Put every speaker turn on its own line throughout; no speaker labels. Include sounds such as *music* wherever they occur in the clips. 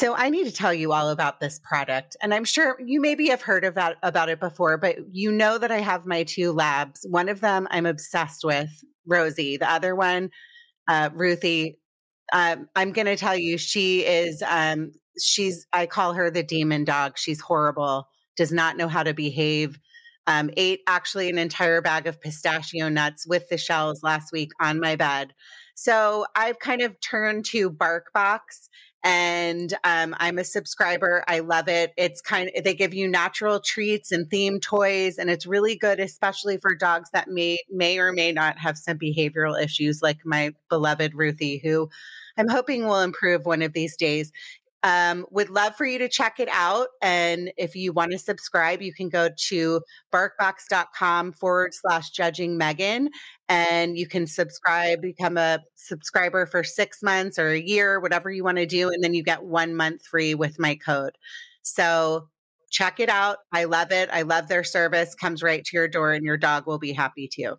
So I need to tell you all about this product. And I'm sure you maybe have heard about, about it before, but you know that I have my two labs. One of them I'm obsessed with, Rosie. The other one, uh, Ruthie. Um, I'm going to tell you, she is, um, she's, I call her the demon dog. She's horrible, does not know how to behave. Um, ate actually an entire bag of pistachio nuts with the shells last week on my bed. So I've kind of turned to BarkBox and um, I'm a subscriber. I love it. It's kind of they give you natural treats and themed toys, and it's really good, especially for dogs that may may or may not have some behavioral issues, like my beloved Ruthie, who I'm hoping will improve one of these days. Um, would love for you to check it out. And if you want to subscribe, you can go to barkbox.com forward slash judging Megan and you can subscribe, become a subscriber for six months or a year, whatever you want to do. And then you get one month free with my code. So check it out. I love it. I love their service, comes right to your door, and your dog will be happy too.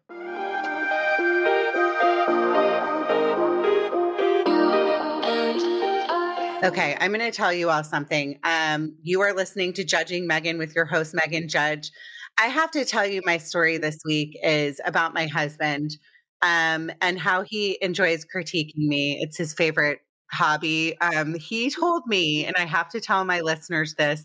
Okay, I'm going to tell you all something. Um, you are listening to Judging Megan with your host, Megan Judge. I have to tell you my story this week is about my husband um, and how he enjoys critiquing me. It's his favorite hobby. Um, he told me, and I have to tell my listeners this,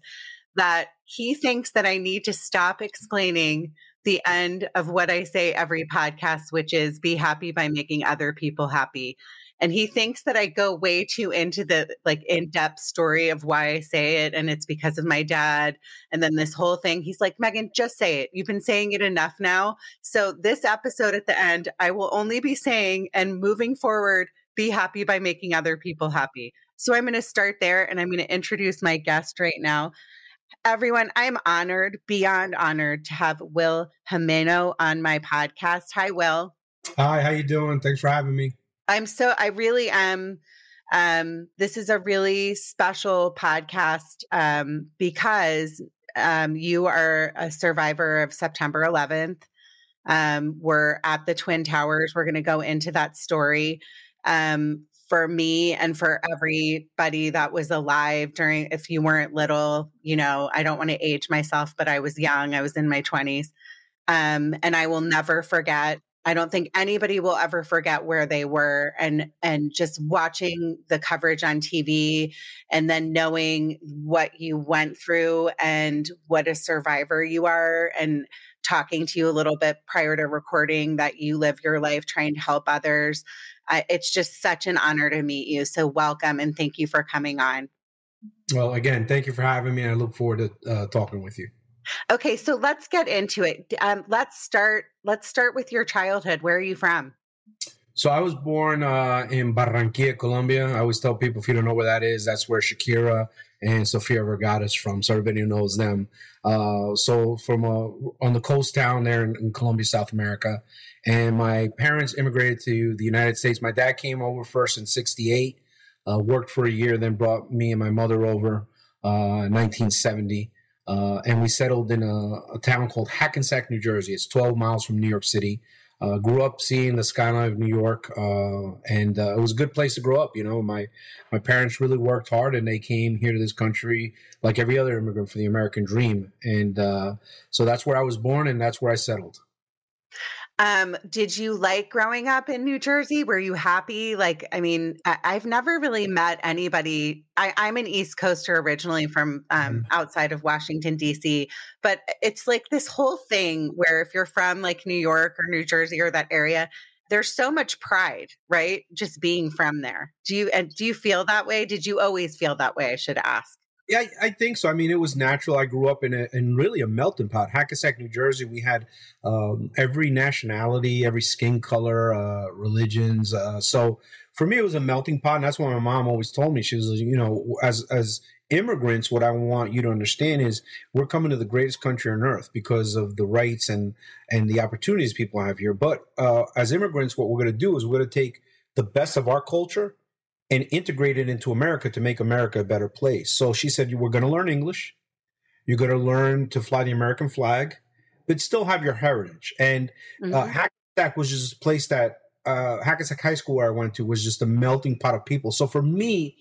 that he thinks that I need to stop explaining the end of what I say every podcast, which is be happy by making other people happy and he thinks that I go way too into the like in-depth story of why I say it and it's because of my dad and then this whole thing he's like Megan just say it. You've been saying it enough now. So this episode at the end I will only be saying and moving forward be happy by making other people happy. So I'm going to start there and I'm going to introduce my guest right now. Everyone i'm honored beyond honored to have will Jimeno on my podcast. Hi will.
Hi how you doing? Thanks for having me
I'm so I really am um this is a really special podcast um because um you are a survivor of September 11th. Um we're at the Twin Towers. We're going to go into that story. Um for me and for everybody that was alive during if you weren't little, you know, I don't want to age myself, but I was young. I was in my 20s. Um and I will never forget I don't think anybody will ever forget where they were and and just watching the coverage on TV and then knowing what you went through and what a survivor you are and talking to you a little bit prior to recording that you live your life trying to help others. It's just such an honor to meet you. So welcome and thank you for coming on.
Well, again, thank you for having me. I look forward to uh, talking with you.
Okay, so let's get into it. Um, let's start. Let's start with your childhood. Where are you from?
So I was born uh, in Barranquilla, Colombia. I always tell people if you don't know where that is, that's where Shakira and Sofia Vergara is from. So everybody knows them. Uh, so from a, on the coast town there in, in, Colombia, South America, and my parents immigrated to the United States. My dad came over first in '68, uh, worked for a year, then brought me and my mother over uh, in 1970. Uh, and we settled in a, a, town called Hackensack, New Jersey. It's 12 miles from New York City. Uh, grew up seeing the skyline of New York, uh, and uh, it was a good place to grow up. You know, my my parents really worked hard, and they came here to this country like every other immigrant for the American dream. And uh, so that's where I was born, and that's where I settled.
Um, did you like growing up in New Jersey? Were you happy? Like, I mean, I, have never really met anybody. I, am an East Coaster originally from um, mm-hmm. outside of Washington, D.C., but it's like this whole thing where if you're from like New York or New Jersey or that area, there's so much pride, right? Just being from there. Do you and do you feel that way? Did you always feel that way? I should ask.
Yeah, I, think so. I mean, it was natural. I grew up in a, in really a melting pot. Hackensack, New Jersey. We had um, every nationality, every skin color, uh, religions. Uh, so for me, it was a melting pot, and that's what my mom always told me. She was, you know, as as immigrants, what I want you to understand is we're coming to the greatest country on earth because of the rights and and the opportunities people have here. But uh, as immigrants, what we're going to do is we're going to take the best of our culture and integrate it into America to make America a better place. So she said, You were going to learn English, you're going to learn to fly the American flag, but still have your heritage. And uh, mm-hmm. uh, Hackensack was just a place that uh, Hackensack High School, where I went to, was just a melting pot of people. So for me,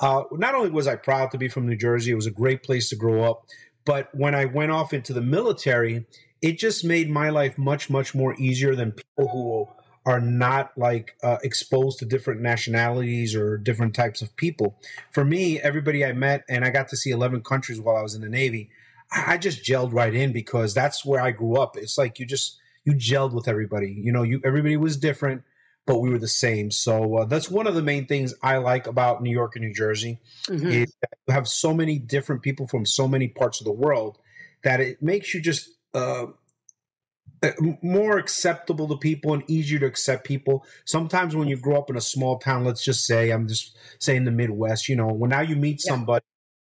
uh, not only was I proud to be from New Jersey, it was a great place to grow up, but when I went off into the military, it just made my life much, much more easier than people who are not like uh, exposed to different nationalities or different types of people. For me, everybody I met, and I got to see 11 countries while I was in the Navy, I just gelled right in because that's where I grew up. It's like you just, you gelled with everybody. You know, you everybody was different, but we were the same. So uh, that's one of the main things I like about New York and New Jersey. Mm-hmm. Is you have so many different people from so many parts of the world that it makes you just uh, uh, more acceptable to people and easier to accept people. Sometimes when you grow up in a small town, let's just say, I'm just saying the Midwest, you know, when now you meet yeah. somebody,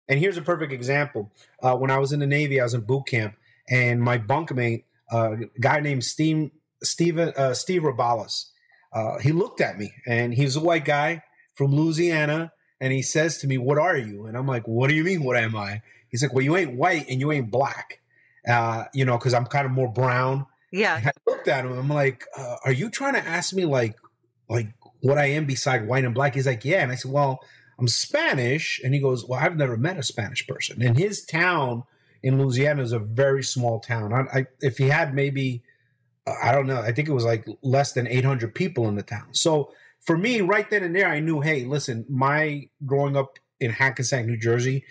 and here's a perfect example. Uh, when I was in the Navy, I was in boot camp, and my bunkmate, uh, a guy named Steve, Steven, uh, Steve Robalis, uh, he looked at me, and he's a white guy from Louisiana, and he says to me, "What are you?" And I'm like, "What do you mean? What am I?" He's like, "Well, you ain't white and you ain't black, uh, you know, because I'm kind of more brown."
Yeah.
I looked at him. I'm like, uh, "Are you trying to ask me like, like what I am beside white and black?" He's like, "Yeah." And I said, "Well, I'm Spanish." And he goes, "Well, I've never met a Spanish person." And his town in Louisiana is a very small town. I, I, if he had maybe, uh, I don't know, I think it was like less than 800 people in the town. So for me, right then and there, I knew, hey, listen, my growing up in Hackensack, New Jersey,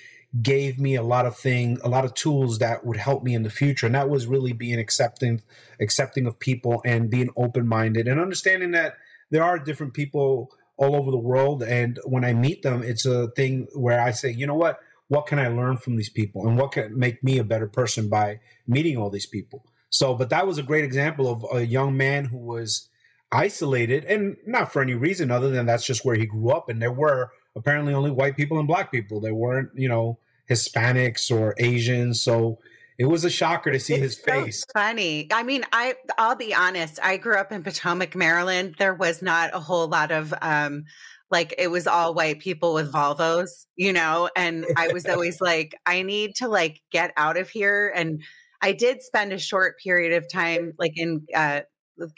gave me a lot of things, a lot of tools that would help me in the future. And that was really being accepting, accepting of people and being open minded and understanding that there are different people all over the world. And when I meet them, it's a thing where I say, you know what? What can I learn from these people? And what can make me a better person by meeting all these people? So, but that was a great example of a young man who was isolated and not for any reason other than that's just where he grew up. And there were apparently only white people and black people. They weren't, you know, Hispanics or Asians. So it was a shocker to see it's his face.
Funny. I mean, I I'll be honest. I grew up in Potomac, Maryland. There was not a whole lot of um like it was all white people with Volvos, you know, and I was *laughs* always like I need to like get out of here and I did spend a short period of time like in uh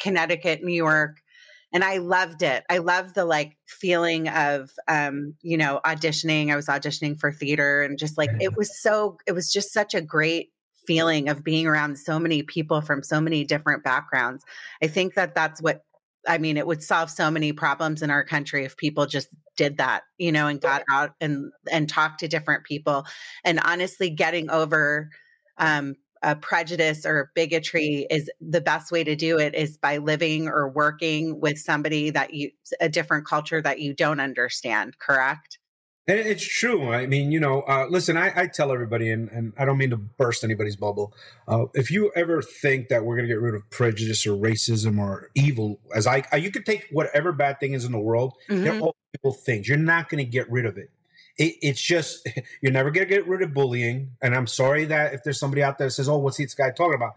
Connecticut, New York, and I loved it. I loved the like feeling of um, you know, auditioning. I was auditioning for theater and just like it *laughs* was so it was just such a great feeling of being around so many people from so many different backgrounds. I think that that's what I mean, it would solve so many problems in our country if people just did that, you know, and got out and and talked to different people. And honestly, getting over um, a prejudice or bigotry is the best way to do it is by living or working with somebody that you a different culture that you don't understand correct
and it's true i mean you know uh, listen I, I, tell everybody and, and i don't mean to burst anybody's bubble uh, if you ever think that we're going to get rid of prejudice or racism or evil as I, I you could take whatever bad thing is in the world mm-hmm. they're all evil things you're not going to get rid of it it, it's just *laughs* you're never gonna get rid of bullying. And I'm sorry that if there's somebody out there that says, "Oh, what's this guy talking about?"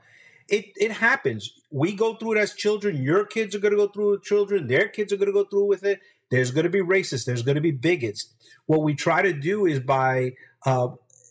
It it happens. We go through it as children. Your kids are gonna go through it. Children, their kids are gonna go through with it. There's gonna be racists. There's gonna be bigots. What we try to do is by uh,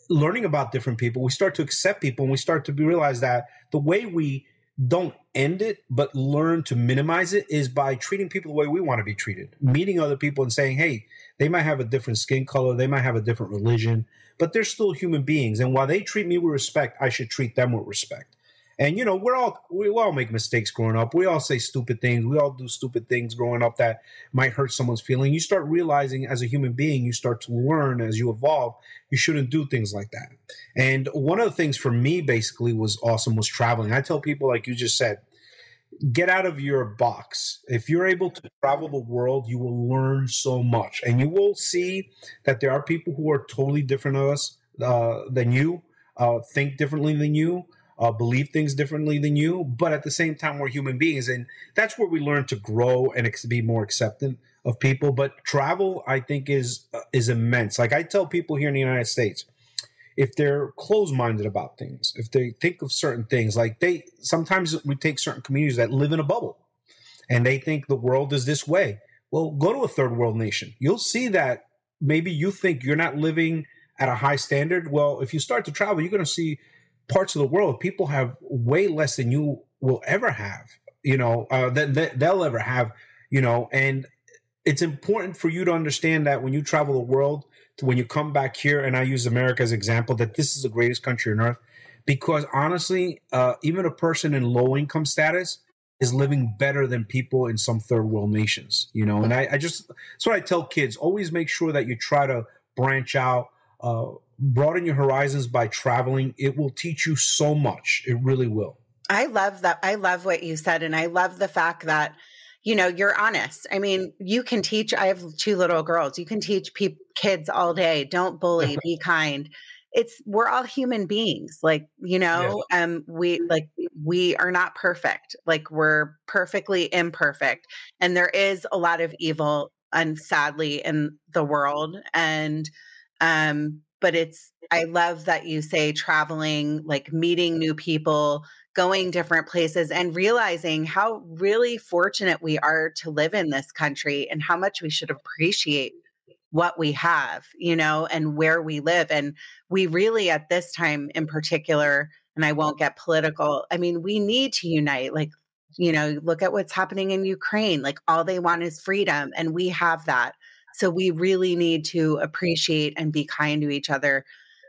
learning about different people, we start to accept people, and we start to realize that the way we don't end it, but learn to minimize it is by treating people the way we want to be treated. Meeting other people and saying, hey, they might have a different skin color, they might have a different religion, but they're still human beings. And while they treat me with respect, I should treat them with respect. And you know, we're all we all make mistakes growing up. We all say stupid things. We all do stupid things growing up that might hurt someone's feeling. You start realizing as a human being, you start to learn as you evolve, you shouldn't do things like that. And one of the things for me basically was awesome was traveling. I tell people like you just said, get out of your box. If you're able to travel the world, you will learn so much, and you will see that there are people who are totally different of us uh, than you, uh, think differently than you. Uh, believe things differently than you, but at the same time, we're human beings, and that's where we learn to grow and ex- be more acceptant of people. But travel, I think, is uh, is immense. Like I tell people here in the United States, if they're closed minded about things, if they think of certain things, like they sometimes we take certain communities that live in a bubble and they think the world is this way. Well, go to a third world nation. You'll see that maybe you think you're not living at a high standard. Well, if you start to travel, you're going to see parts of the world people have way less than you will ever have, you know, uh, that, that they'll ever have, you know, and it's important for you to understand that when you travel the world, when you come back here, and I use America as example, that this is the greatest country on earth. Because honestly, uh, even a person in low income status is living better than people in some third world nations, you know. And I, I just that's what I tell kids: always make sure that you try to branch out, uh, broaden your horizons by traveling. It will teach you so much. It really will.
I love that. I love what you said, and I love the fact that you know you're honest i mean you can teach i have two little girls you can teach pe- kids all day don't bully *laughs* be kind it's we're all human beings like you know yeah. um we like we are not perfect like we're perfectly imperfect and there is a lot of evil and sadly in the world and um but it's i love that you say traveling like meeting new people going different places and realizing how really fortunate we are to live in this country and how much we should appreciate what we have, you know, and where we live. And we really, at this time in particular, and I won't get political, I mean, we need to unite. Like, you know, look at what's happening in Ukraine. Like, all they want is freedom, and we have that. So we really need to appreciate and be kind to each other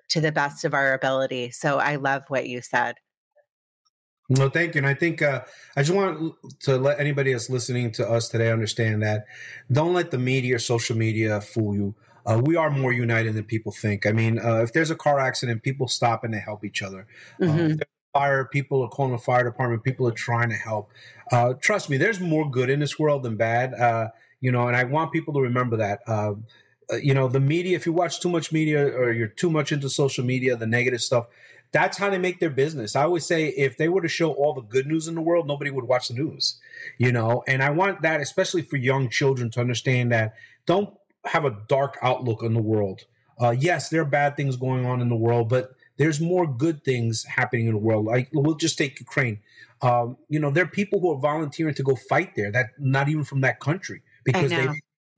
to the best of our ability. So I love what you said.
No, thank you. And I think uh, I just want to let anybody that's listening to us today understand that don't let the media or social media fool you. Uh, we are more united than people think. I mean, uh, if there's a car accident, people stop and they help each other. Uh, mm-hmm. fire, people are calling the fire department. People are trying to help. Uh, trust me, there's more good in this world than bad. Uh, you know, and I want people to remember that you know the media if you watch too much media or you're too much into social media the negative stuff that's how they make their business. I always say if they were to show all the good news in the world, nobody would watch the news, you know? And I want that, especially for young children, to understand that don't have a dark outlook on the world. Uh, yes, there are bad things going on in the world, but there's more good things happening in the world. Like we'll just take Ukraine. Um, you know, there are people who are volunteering to go fight there that not even from that country because they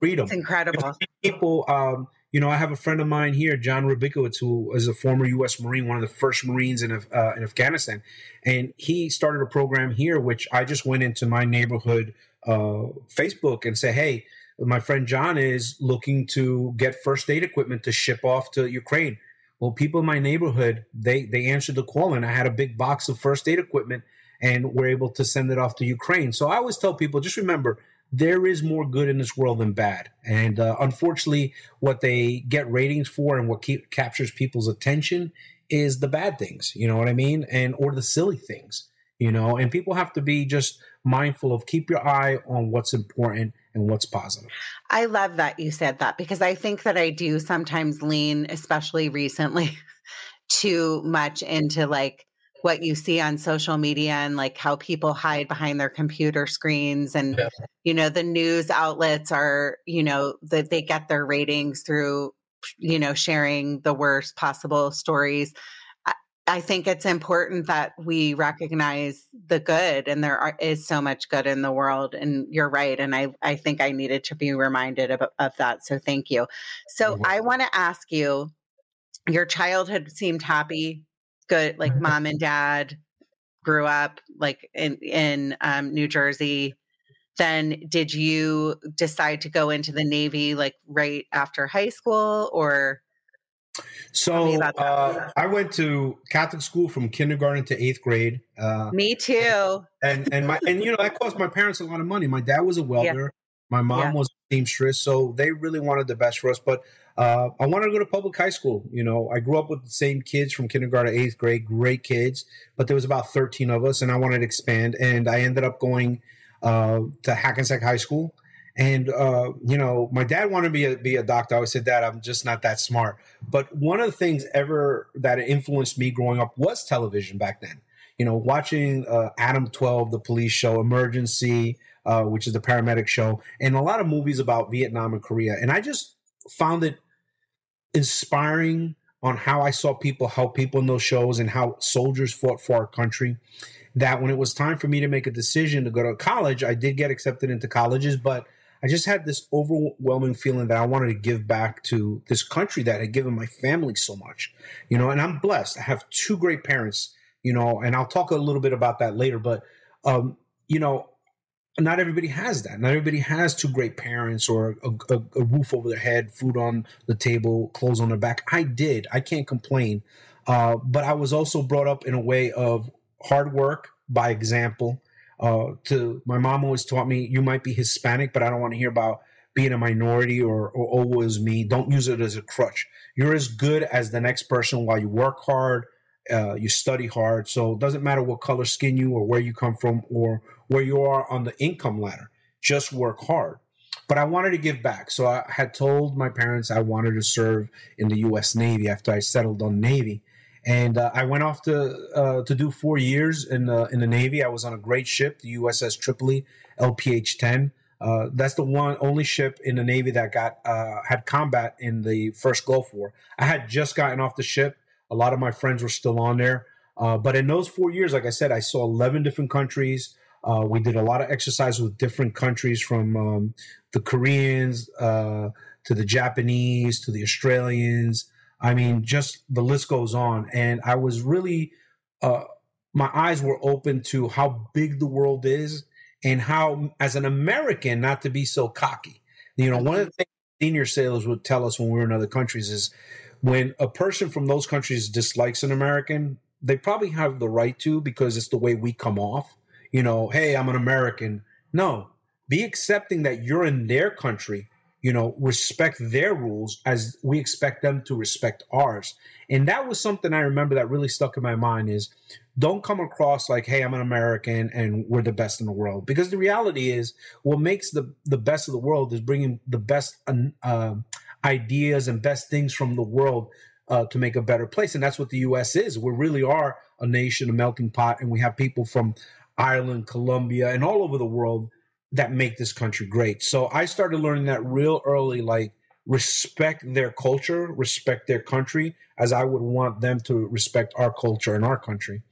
freedom.
It's incredible.
People, um, you know, I have a friend of mine here, John Rubikowitz, who is a former U.S. Marine, one of the first Marines in, uh, in Afghanistan, and he started a program here, which I just went into my neighborhood uh, Facebook and say, hey, my friend John is looking to get first aid equipment to ship off to Ukraine. Well, people in my neighborhood, they they answered the call, and I had a big box of first aid equipment, and we're able to send it off to Ukraine. So I always tell people, just remember, there is more good in this world than bad. And uh, unfortunately, what they get ratings for and what keep, captures people's attention is the bad things, you know what I mean? And or the silly things, you know, and people have to be just mindful of keep your eye on what's important and what's positive.
I love that you said that because I think that I do sometimes lean, especially recently, *laughs* too much into like what you see on social media and like how people hide behind their computer screens and yeah. you know the news outlets are you know that they get their ratings through you know, sharing the worst possible stories. I, I think it's important that we recognize the good, and there are, is so much good in the world. And you're right. And I, I think I needed to be reminded of, of that. So thank you. So mm-hmm. I want to ask you your childhood seemed happy, good, like mm-hmm. mom and dad grew up like in in um, New Jersey. Then did you decide to go into the Navy like right after high school or?
So uh, I went to Catholic school from kindergarten to eighth grade.
Uh, Me too.
And and my and you know that cost my parents a lot of money. My dad was a *laughs* welder. My mom yeah. was a seamstress, so they really wanted the best for us. But uh, I wanted to go to public high school. You know, I grew up with the same kids from kindergarten to eighth grade, great kids, but there was about 13 of us, and I wanted to expand. And I ended up going uh, to Hackensack High School. And uh, you know, my dad wanted me to be a doctor. I always said, "Dad, I'm just not that smart." But one of the things ever that influenced me growing up was television back then. You know, watching uh, Adam 12, the police show, Emergency, uh, which is the paramedic show, and a lot of movies about Vietnam and Korea. And I just found it inspiring on how I saw people help people in those shows and how soldiers fought for our country. That when it was time for me to make a decision to go to college, I did get accepted into colleges, but I just had this overwhelming feeling that I wanted to give back to this country that had given my family so much, you know. And I'm blessed. I have two great parents, you know, and I'll talk a little bit about that later. But, um, you know, not everybody has that. Not everybody has two great parents or a, a, a, roof over their head, food on the table, clothes on their back. I did. I can't complain. Uh, but I was also brought up in a way of hard work by example. Uh, to my mom always taught me, you might be Hispanic, but I don't want to hear about being a minority or, or always me. Don't use it as a crutch. You're as good as the next person while you work hard, uh, you study hard. So it doesn't matter what color skin you or where you come from or where you are on the income ladder. Just work hard. But I wanted to give back. So I had told my parents I wanted to serve in the U.S. Navy after I settled on Navy. And uh, I went off to uh, to do four years in the in the Navy. I was on a great ship, the USS Tripoli, LPH 10. Uh, that's the one only ship in the Navy that got uh, had combat in the first Gulf War. I had just gotten off the ship a lot of my friends were still on there. Uh, but in those four years, like I said, I saw 11 different countries. Uh, we did a lot of exercise with different countries from um, the Koreans uh, to the Japanese to the Australians. I mean, just the list goes on. And I was really, uh, my eyes were open to how big the world is and how, as an American, not to be so cocky. You know, one of the things senior sailors would tell us when we were in other countries is when a person from those countries dislikes an American, they probably have the right to because it's the way we come off. You know, hey, I'm an American. No, be accepting that you're in their country. You know, respect their rules as we expect them to respect ours. And that was something I remember that really stuck in my mind is don't come across like, hey, I'm an American and we're the best in the world. Because the reality is, what makes the, the best of the world is bringing the best uh, ideas and best things from the world uh, to make a better place. And that's what the U.S. is. We really are a nation, a melting pot, and we have people from Ireland, Colombia, and all over the world that make this country great. So I started learning that real early, like respect their culture, respect their country, as I would want them to respect our culture and our country.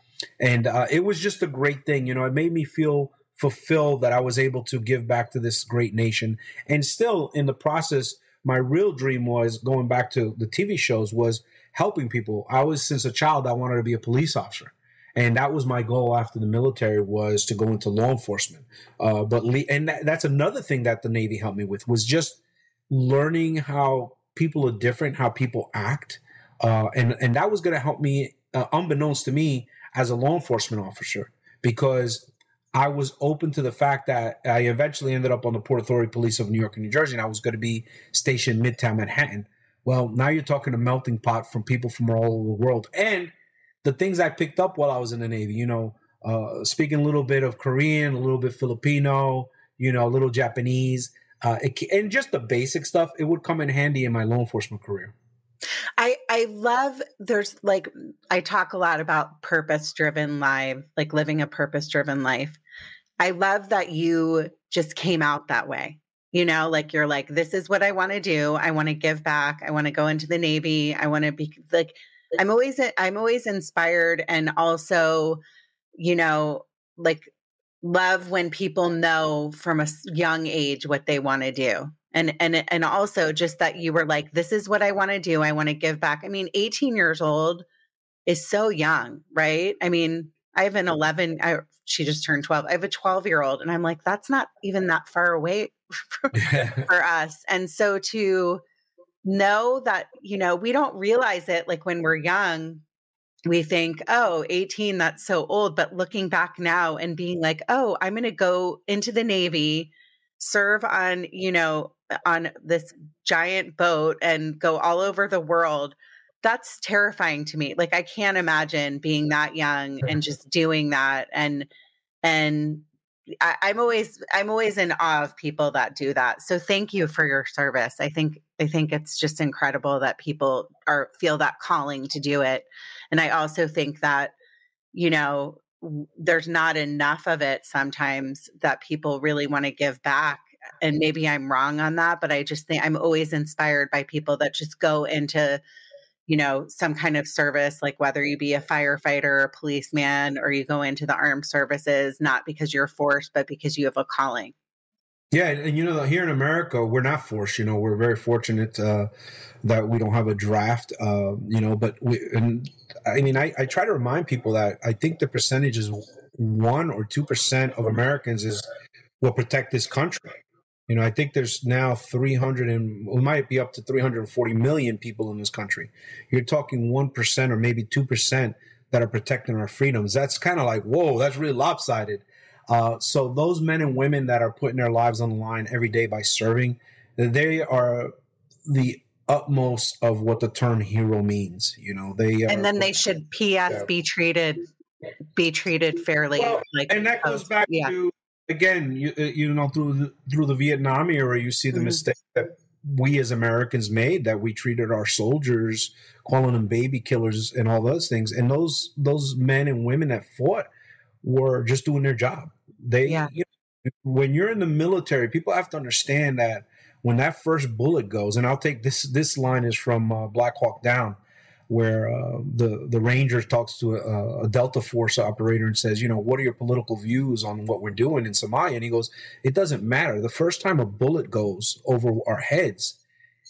And uh, it was just a great thing. You know, it made me feel fulfilled that I was able to give back to this great nation. And still in the process, my real dream was going back to the TV shows was helping people. I was since a child I wanted to be a police officer. And that was my goal after the military was to go into law enforcement. Uh, but le- and that, that's another thing that the Navy helped me with was just learning how people are different, how people act, uh, and and that was going to help me, uh, unbeknownst to me, as a law enforcement officer, because I was open to the fact that I eventually ended up on the Port Authority Police of New York and New Jersey, and I was going to be stationed Midtown Manhattan. Well, now you're talking a melting pot from people from all over the world, and the things I picked up while I was in the Navy. You know, uh, speaking a little bit of Korean, a little bit Filipino, you know, a little Japanese, uh, it, and just the basic stuff. It would come in handy in my law enforcement career.
I I love there's like I talk a lot about purpose driven life, like living a purpose driven life. I love that you just came out that way. You know, like you're like, this is what I want to do. I want to give back. I want to go into the Navy. I want to be like, I'm always, uh, I'm always inspired and also, you know, like love when people know from a young age what they want to do. And and and also just that you were like this is what i want to do. I want to give back. I mean 18 years old is so young right? I mean i have an 11 I, she just turned 12 i have a 12 year old and i'm like that's not even that far away *laughs* *laughs* for us. And so to know that you know we don't realize it like when we're young we think, oh, 18, that's so old. But looking back now and being like, oh, I'm going to go into the Navy, serve on, you know, uh, on this giant boat and go all over the world. That's terrifying to me. Like I can't imagine being that young and just doing that. And, and I, I'm always, I'm always in awe of people that do that. So thank you for your service. I think I think it's just incredible that people are feel that calling to do it. And I also think that, you know, there's not enough of it sometimes that people really want to give back. And maybe I'm wrong on that, but I just think I'm always inspired by people that just go into, you know, some kind of service, like whether you be a firefighter, a policeman, or you go into the armed services, not because you're forced, but because you have a calling.
Yeah, and you know, here in America, we're not forced. You know, we're very fortunate uh, that we don't have a draft. Uh, you know, but we, and I mean, I, I try to remind people that I think the percentage is one or two percent of Americans is will protect this country. You know, I think there's now 300 and we might be up to 340 million people in this country. You're talking 1% or maybe 2% that are protecting our freedoms. That's kind of like, whoa, that's really lopsided. Uh, so those men and women that are putting their lives on the line every day by serving, they are the utmost of what the term hero means. You know, they
are, and then they should P.S. Yeah. be treated be treated fairly.
Well, like, and that goes back yeah. to again, you uh, you know, through the, through the Vietnam era, you see the mm-hmm. mistake that we as Americans made that we treated our soldiers, calling them baby killers and all those things, and those those men and women that fought were just doing their job. They, yeah. you know, when you're in the military, people have to understand that when that first bullet goes, and I'll take this. This line is from uh, Black Hawk Down, where uh, the the ranger talks to a, a, Delta Force operator and says, you know, what are your political views on what we're doing in Somalia? And he goes, it doesn't matter. The first time a bullet goes over our heads,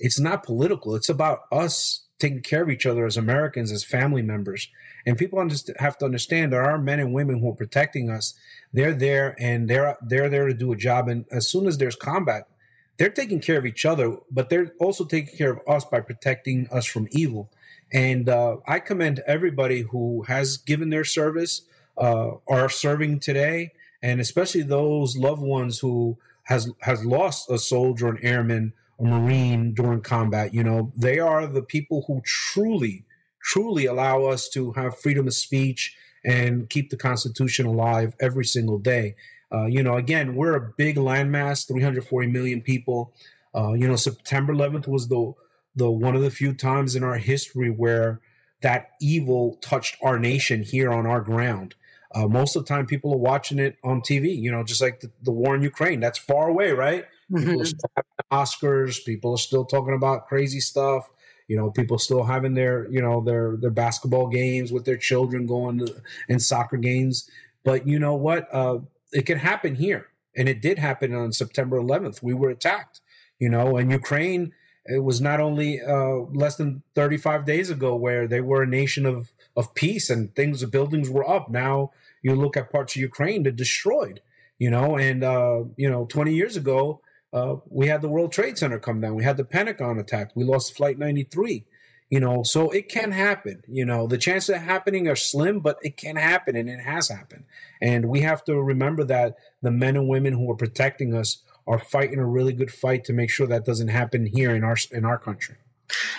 it's not political. It's about us taking care of each other as Americans, as family members. And people have to understand there are men and women who are protecting us. They're there and they're they're there to do a job. And as soon as there's combat, they're taking care of each other, but they're also taking care of us by protecting us from evil. And uh, I commend everybody who has given their service, uh, are serving today, and especially those loved ones who has has lost a soldier, an airman, a marine during combat. You know, they are the people who truly truly allow us to have freedom of speech and keep the Constitution alive every single day. Uh, you know, again, we're a big landmass, 340 million people. Uh, you know, September 11th was the the one of the few times in our history where that evil touched our nation here on our ground. Uh, most of the time, people are watching it on TV. You know, just like the, the war in Ukraine. That's far away, right? Mm-hmm. People are Oscars. People are still talking about crazy stuff. You know, people still having their, you know, their their basketball games with their children going to, and soccer games. But you know what? Uh, it can happen here, and it did happen on September 11th. We were attacked. You know, and Ukraine. It was not only uh, less than 35 days ago where they were a nation of of peace and things. The buildings were up. Now you look at parts of Ukraine, they're destroyed. You know, and uh, you know, 20 years ago, uh, we had the World Trade Center come down. We had the Pentagon attack. We lost Flight 93. You know, so it can happen. You know, the chances of happening are slim, but it can happen, and it has happened. And we have to remember that the men and women who are protecting us are fighting a really good fight to make sure that doesn't happen here in our in our country.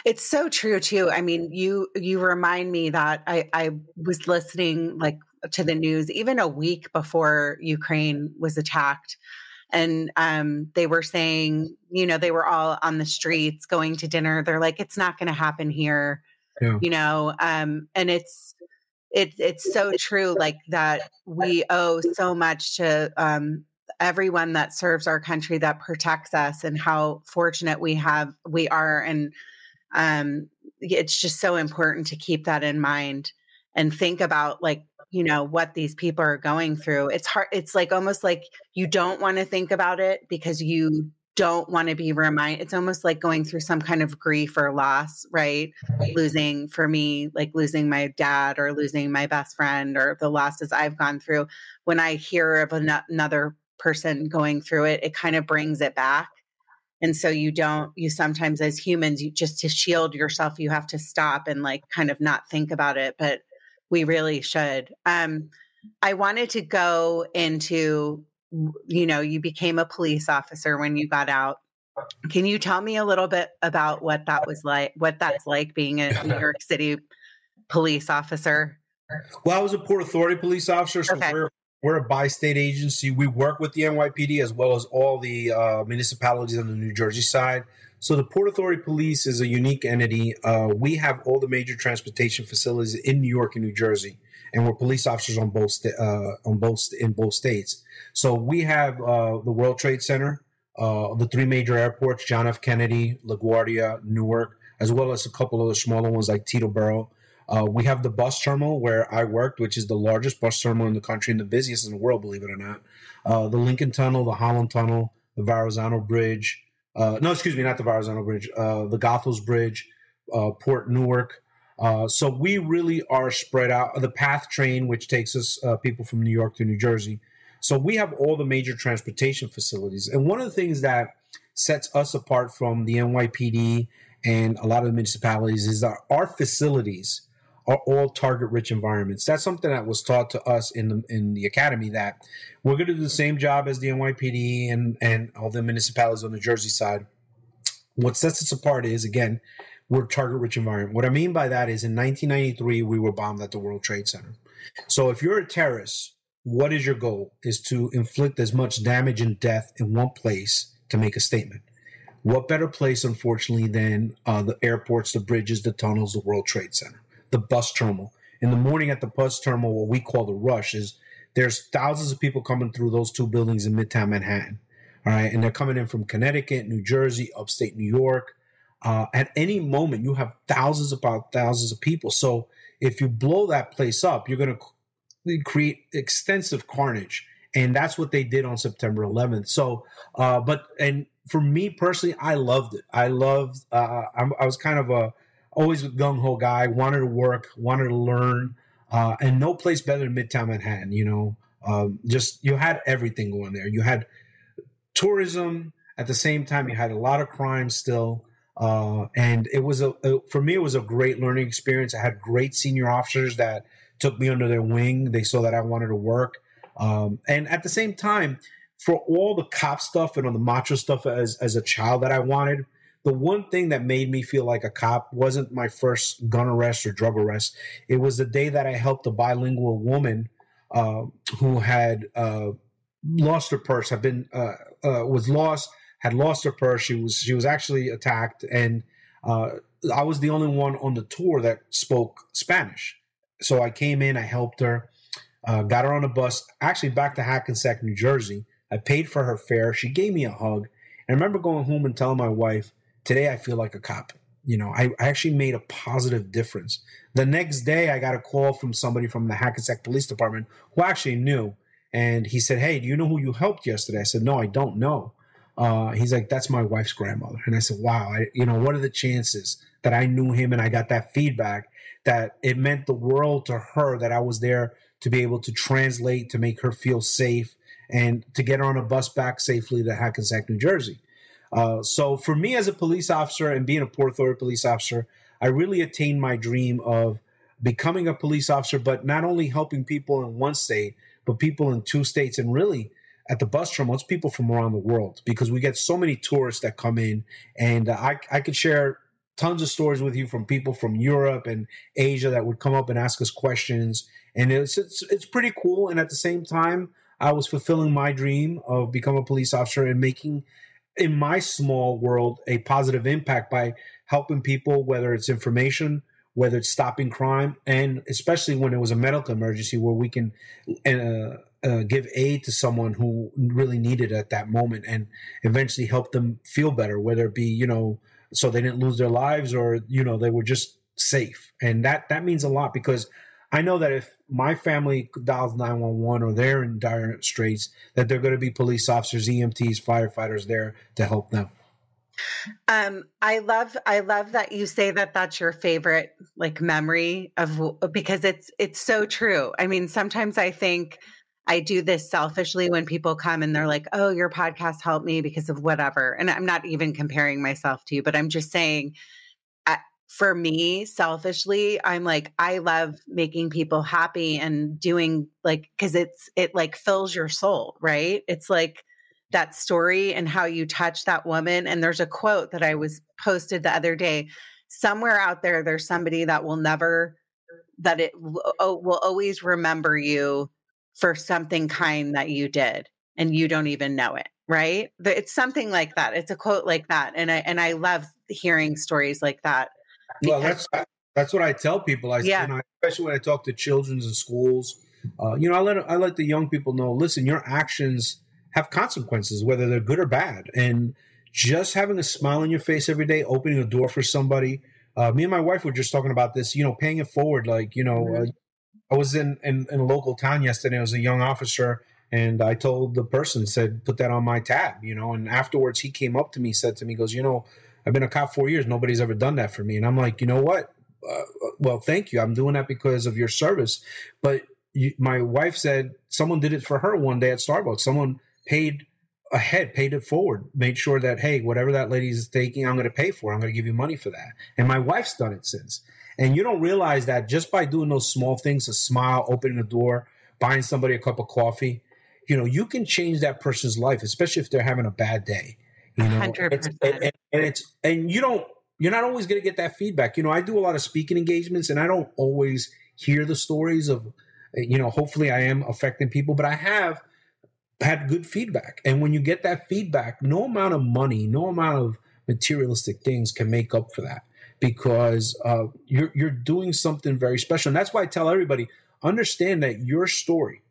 It's so true too. I mean, you you remind me that I I was listening like to the news even a week before Ukraine was attacked and um, they were saying, you know, they were all on the streets going to dinner. They're like, it's not going to happen here, yeah. you know, um, and it's it's it's so true, like that we owe so much to um, everyone that serves our country that protects us and how fortunate we have we are. And um it's just so important to keep that in mind and think about like you know what these people are going through. It's hard it's like almost like you don't want to think about it because you don't want to be reminded it's almost like going through some kind of grief or loss right? losing for me like losing my dad or losing my best friend or the losses i've gone through. When i hear of an- another person going through it it kind of brings it back. And so you don't you sometimes as humans you just to shield yourself you have to stop and like kind of not think about it but we really should. Um i wanted to go into you know you became a police officer when you got out. Can you tell me a little bit about what that was like what that's like being a new *laughs* york city police officer?
Well i was a port authority police officer so okay. we're we're a bi-state agency. We work with the NYPD as well as all the uh, municipalities on the New Jersey side. So the Port Authority Police is a unique entity. Uh, we have all the major transportation facilities in New York and New Jersey, and we're police officers on both sta- uh, on both in both states. So we have uh, the World Trade Center, uh, the three major airports: John F. Kennedy, LaGuardia, Newark, as well as a couple of the smaller ones like Teterboro uh, we have the bus terminal where I worked, which is the largest bus terminal in the country and the busiest in the world, believe it or not. Uh, the Lincoln Tunnel, the Holland Tunnel, the Verrazano Bridge. Uh, no, excuse me, not the Verrazano Bridge. Uh, the Goethals Bridge, uh, Port Newark. Uh, so we really are spread out. The PATH train, which takes us people from New York to New Jersey. So we have all the major transportation facilities. And one of the things that sets us apart from the NYPD and a lot of the municipalities is that our facilities are all target rich environments. That's something that was taught to us in the in the academy that we're going to do the same job as the NYPD and and all the municipalities on the Jersey side. What sets us apart is again we're target rich environment. What I mean by that is in 1993 we were bombed at the World Trade Center. So if you're a terrorist, what is your goal? Is to inflict as much damage and death in one place to make a statement. What better place, unfortunately, than uh, the airports, the bridges, the tunnels, the World Trade Center? The bus terminal. In the morning at the bus terminal, what we call the rush is there's thousands of people coming through those two buildings in Midtown Manhattan. All right. And they're coming in from Connecticut, New Jersey, upstate New York. Uh, at any moment, you have thousands about thousands of people. So if you blow that place up, you're going to create extensive carnage. And that's what they did on September 11th. So, uh, but, and for me personally, I loved it. I loved, uh, I was kind of a, always a gung ho guy, wanted to work, wanted to learn, uh, and no place better than Midtown Manhattan. You know, um, just you had everything going there. You had tourism at the same time. You had a lot of crime still, uh, and it was a, a for me it was a great learning experience. I had great senior officers that took me under their wing. They saw that I wanted to work, um, and at the same time. For all the cop stuff and all the macho stuff as as a child that I wanted, the one thing that made me feel like a cop wasn't my first gun arrest or drug arrest. It was the day that I helped a bilingual woman uh, who had uh, lost her purse, had been uh, uh was lost, had lost her purse. She was she was actually attacked, and uh, I was the only one on the tour that spoke Spanish. So I came in, I helped her, uh, got her on a bus, actually back to Hackensack, New Jersey. I paid for her fare. She gave me a hug. I remember going home and telling my wife, Today I feel like a cop. You know, I, I actually made a positive difference. The next day I got a call from somebody from the Hackensack Police Department who actually knew. And he said, Hey, do you know who you helped yesterday? I said, No, I don't know. Uh, he's like, That's my wife's grandmother. And I said, Wow, I, you know, what are the chances that I knew him and I got that feedback that it meant the world to her that I was there to be able to translate, to make her feel safe, and to get her on a bus back safely to Hackensack, New Jersey. Uh, so for me as a police officer and being a Port Authority police officer, I really attained my dream of becoming a police officer, but not only helping people in one state, but people in two states, and really at the bus terminal, it's people from around the world because we get so many tourists that come in, and I I could share tons of stories with you from people from Europe and Asia that would come up and ask us questions, and it's it's, it's pretty cool. And at the same time, I was fulfilling my dream of becoming a police officer and making in my small world a positive impact by helping people, whether it's information, whether it's stopping crime, and especially when it was a medical emergency where we can uh, uh, give aid to someone who really needed it at that moment and eventually help them feel better whether it be you know so they didn't lose their lives or you know they were just safe. And that that means a lot because i know that if my family dials 911 or they're in dire straits that they're going to be police officers emts firefighters there to help them
um, I love I love that you say that that's your favorite like memory of because it's it's so true. I mean, sometimes I think I do this selfishly when people come and they're like, "Oh, your podcast helped me because of whatever." And I'm not even comparing myself to you, but I'm just saying for me selfishly i'm like i love making people happy and doing like cuz it's it like fills your soul right it's like that story and how you touch that woman. And there's a quote that I was posted the other day. Somewhere out there, there's somebody that will never, that it will, oh, will always remember you for something kind that you did and you don't even know it right it's something like that it's a quote like that and i and i love hearing stories like that
well that's that's what i tell people i yeah. You know, especially when i talk to children's and schools uh, you know i let i let the young people know listen your actions have consequences, whether they're good or bad. And just having a smile on your face every day, opening a door for somebody. Uh, me and my wife were just talking about this, you know, paying it forward. Like, you know, mm-hmm. uh, I was in, in, in, a local town yesterday. I was a young officer, and I told the person, said, put that on my tab, you know. And afterwards, he came up to me, said to me, goes, you know, I've been a cop four years. Nobody's ever done that for me. And I'm like, you know what? Uh, well, thank you. I'm doing that because of your service. But you, my wife said someone did it for her one day at Starbucks. Someone paid ahead, paid it forward, made sure that, hey, whatever that lady's taking, I'm going to pay for. I'm going to give you money for that. And my wife's done it since. And you don't realize that just by doing those small things, a smile, opening the door, buying somebody a cup of coffee, you know, you can change that person's life, especially if they're having a bad day. You know, 100%. It's, and, and it's, and you don't, you're not always going to get that feedback. You know, I do a lot of speaking engagements and I don't always hear the stories of, you know, hopefully I am affecting people, but I have – had good feedback. And when you get that feedback, no amount of money, no amount of materialistic things can make up for that because uh, you're you're doing something very special. And that's why I tell everybody understand that your story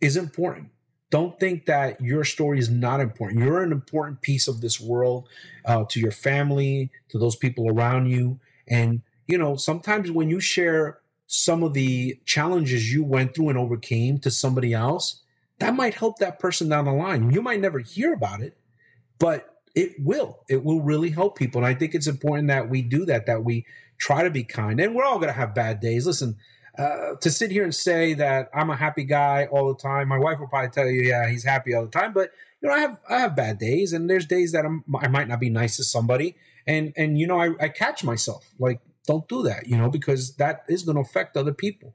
is important. Don't think that your story is not important. You're an important piece of this world uh, to your family, to those people around you. And, you know, sometimes when you share some of the challenges you went through and overcame to somebody else, that might help that person down the line. You might never hear about it, but it will. It will really help people. And I think it's important that we do that, that we try to be kind. And we're all going to have bad days. Listen, uh, to sit here and say that I'm a happy guy all the time, my wife will probably tell you, yeah, he's happy all the time. But you know, I have I have bad days, and there's days that I'm, I might not be nice to somebody, and and you know, I, I catch myself like, don't do that, you know, because that is going to affect other people.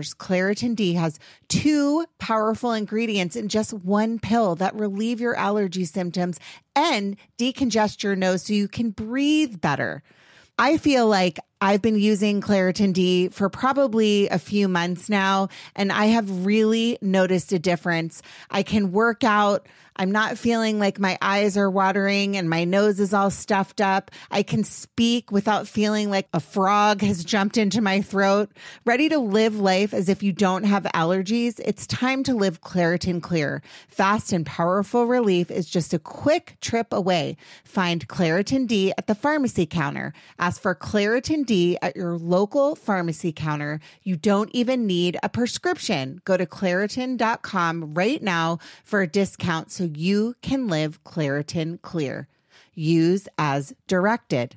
Claritin D has two powerful ingredients in just one pill that relieve your allergy symptoms and decongest your nose so you can breathe better. I feel like I've been using Claritin D for probably a few months now, and I have really noticed a difference. I can work out I'm not feeling like my eyes are watering and my nose is all stuffed up. I can speak without feeling like a frog has jumped into my throat. Ready to live life as if you don't have allergies? It's time to live Claritin Clear. Fast and powerful relief is just a quick trip away. Find Claritin D at the pharmacy counter. Ask for Claritin D at your local pharmacy counter. You don't even need a prescription. Go to Claritin.com right now for a discount. So so you can live Claritin Clear. Use as directed.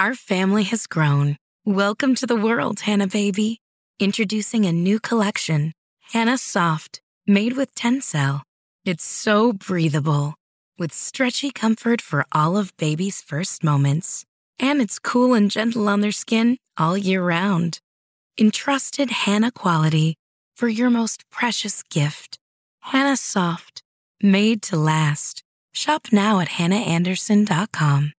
Our family has grown. Welcome to the world, Hanna Baby. Introducing a new collection, Hanna Soft, made with Tencel. It's so breathable, with stretchy comfort for all of baby's first moments. And it's cool and gentle on their skin all year round. Entrusted Hanna quality for your most precious gift Hanna Soft, made to last. Shop now at hannaandersson.com.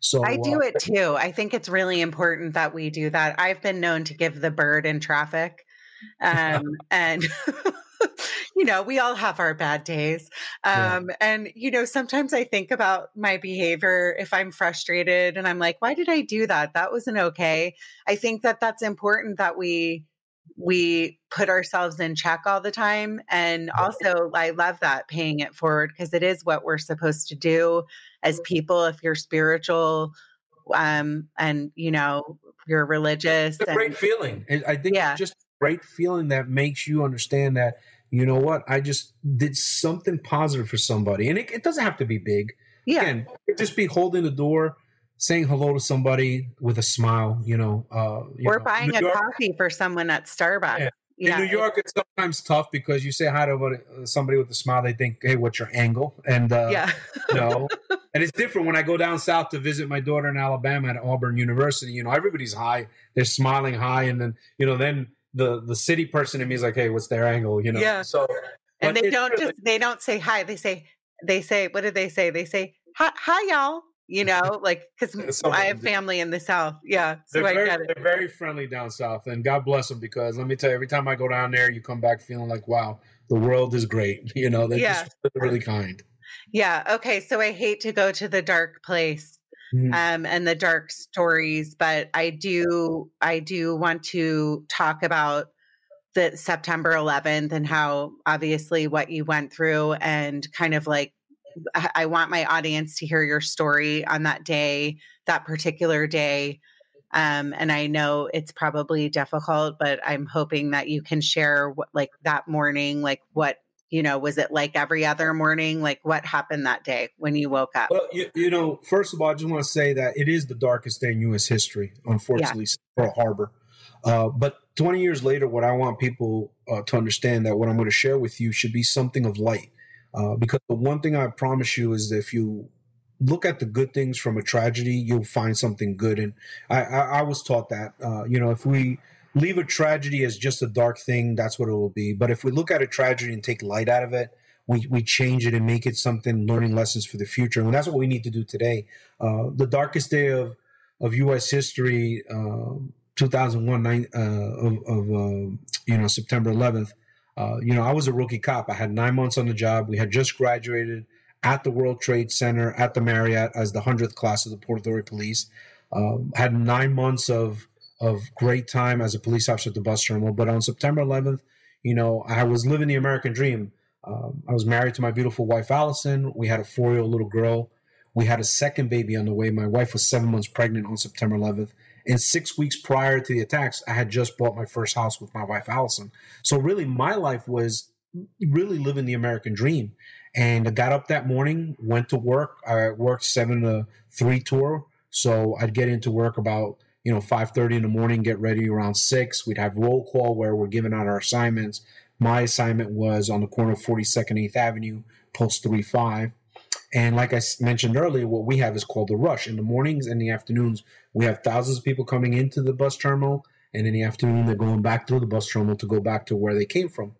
So
I do
uh,
it too. I think it's really important that we do that. I've been known to give the bird in traffic. Um, *laughs* and *laughs* you know, we all have our bad days.
Yeah.
Um, and you know, sometimes I think about my behavior if I'm frustrated and I'm like, why did I do that? That wasn't okay. I think that that's important that we we put ourselves in check all the time and also i love that paying it forward because it is what we're supposed to do as people if you're spiritual um and you know you're religious
it's a
and,
great feeling. I think
Yeah.
it's just a great feeling that makes you understand that you know what I just did something positive for somebody, and it, it doesn't have to be big.
yeah
Again, just be holding the door, saying hello to somebody with a smile. You know, uh, you
or
know,
buying
New
a
York-
coffee for someone at starbucks
Yeah.
yeah,
in New York, it's sometimes tough because you say hi to uh, somebody with a smile, they think, "Hey, what's your angle?" And uh,
yeah
no. and it's different when I go down south to visit my daughter in Alabama at Auburn University. You know, everybody's high, they're smiling high, and then you know, then the the city person in me is like, "Hey, what's their angle?" You know,
Yeah.
So,
and they don't
really-
just they don't say hi they say they say what did they say they say hi, hi y'all you know like because i have family in the south yeah so
They're
i
very,
get it
they're very friendly down south, and God bless them because let me tell you, every time I go down there, you come back feeling like, wow, the world is great. *laughs* You know, they're
Yeah.
just really, kind.
yeah okay so i hate to go to the dark place
Mhm.
um, and the dark stories but i do i do want to talk about the september 11th and how obviously what you went through and kind of like I- i want my audience to hear your story on that day that particular day um, and i know it's probably difficult but i'm hoping that you can share what like that morning like what you know was it like every other morning like what happened that day when you woke up
Well, you, you know, first of all, I just want to say that it is the darkest day in U.S. history, unfortunately, Pearl Harbor. Uh, but 20 years later, what I want people uh, to understand that what I'm going to share with you should be something of light. Uh, because the one thing I promise you is that if you look at the good things from a tragedy, you'll find something good. And I, I, I was taught that, uh, you know, if we leave a tragedy as just a dark thing, that's what it will be. But if we look at a tragedy and take light out of it, we, we change it and make it something learning lessons for the future. And that's what we need to do today. Uh, the darkest day of, of U.S. history, um 2001, nine, uh, of, of uh, you know, September 11th. Uh, you know, I was a rookie cop. I had nine months on the job. We had just graduated at the World Trade Center at the Marriott as the 100th class of the Port Authority Police. Um, had nine months of of great time as a police officer at the bus terminal. But on September 11th, you know, I was living the American dream. Um, I was married to my beautiful wife, Allison. We had a four year old little girl. We had a second baby on the way. My wife was seven months pregnant on September 11th. And six weeks prior to the attacks, I had just bought my first house with my wife, Allison. So, really, my life was really living the American dream. And I got up that morning, went to work. I worked seven to three tour. So, I'd get into work about you know 5.30 in the morning get ready around 6 we'd have roll call where we're giving out our assignments my assignment was on the corner of 42nd 8th avenue post 35 and like i mentioned earlier what we have is called the rush. In the mornings and the afternoons we have thousands of people coming into the bus terminal and in the afternoon they're going back through the bus terminal to go back to where they came from.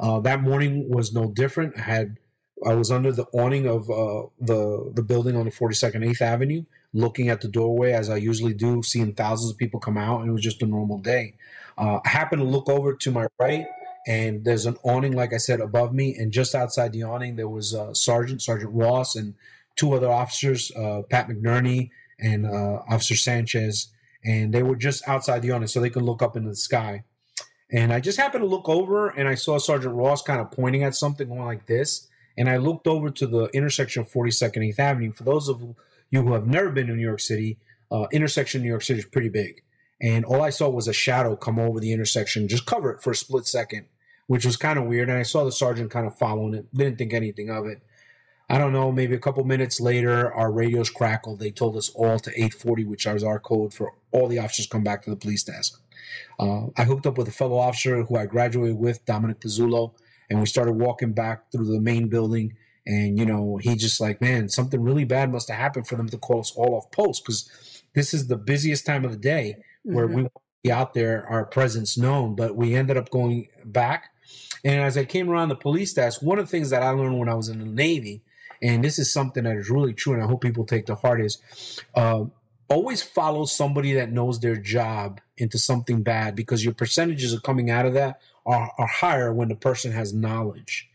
Uh, that morning was no different. I had i was under the awning of uh, the the building on the 42nd 8th avenue looking at the doorway as I usually do, seeing thousands of people come out, and it was just a normal day. Uh, I happened to look over to my right, and there's an awning, like I said, above me, and just outside the awning there was Sergeant Sergeant Ross and two other officers, uh, Pat McNerney and uh, Officer Sanchez, and they were just outside the awning so they could look up into the sky. And I just happened to look over, and I saw Sergeant Ross kind of pointing at something going like this. And I looked over to the intersection of 42nd 8th Avenue. For those of you who have never been to New York City, uh, intersection in New York City is pretty big. And all I saw was a shadow come over the intersection, just cover it for a split second, which was kind of weird. And I saw the sergeant kind of following it, didn't think anything of it. I don't know, maybe a couple minutes later, our radios crackled. They told us all to 840, which is our code for all the officers come back to the police desk. Uh, I hooked up with a fellow officer who I graduated with, Dominic Pezzulo, and we started walking back through the main building. And, you know, he just like, man, something really bad must have happened for them to call us all off post because this is the busiest time of the day where
Mhm.
we want to be out there, our presence known. But we ended up going back And as I came around the police desk, one of the things that I learned when I was in the Navy, and this is something that is really true, and I hope people take to heart, is uh, always follow somebody that knows their job into something bad because your percentages of coming out of that are, are higher when the person has knowledge.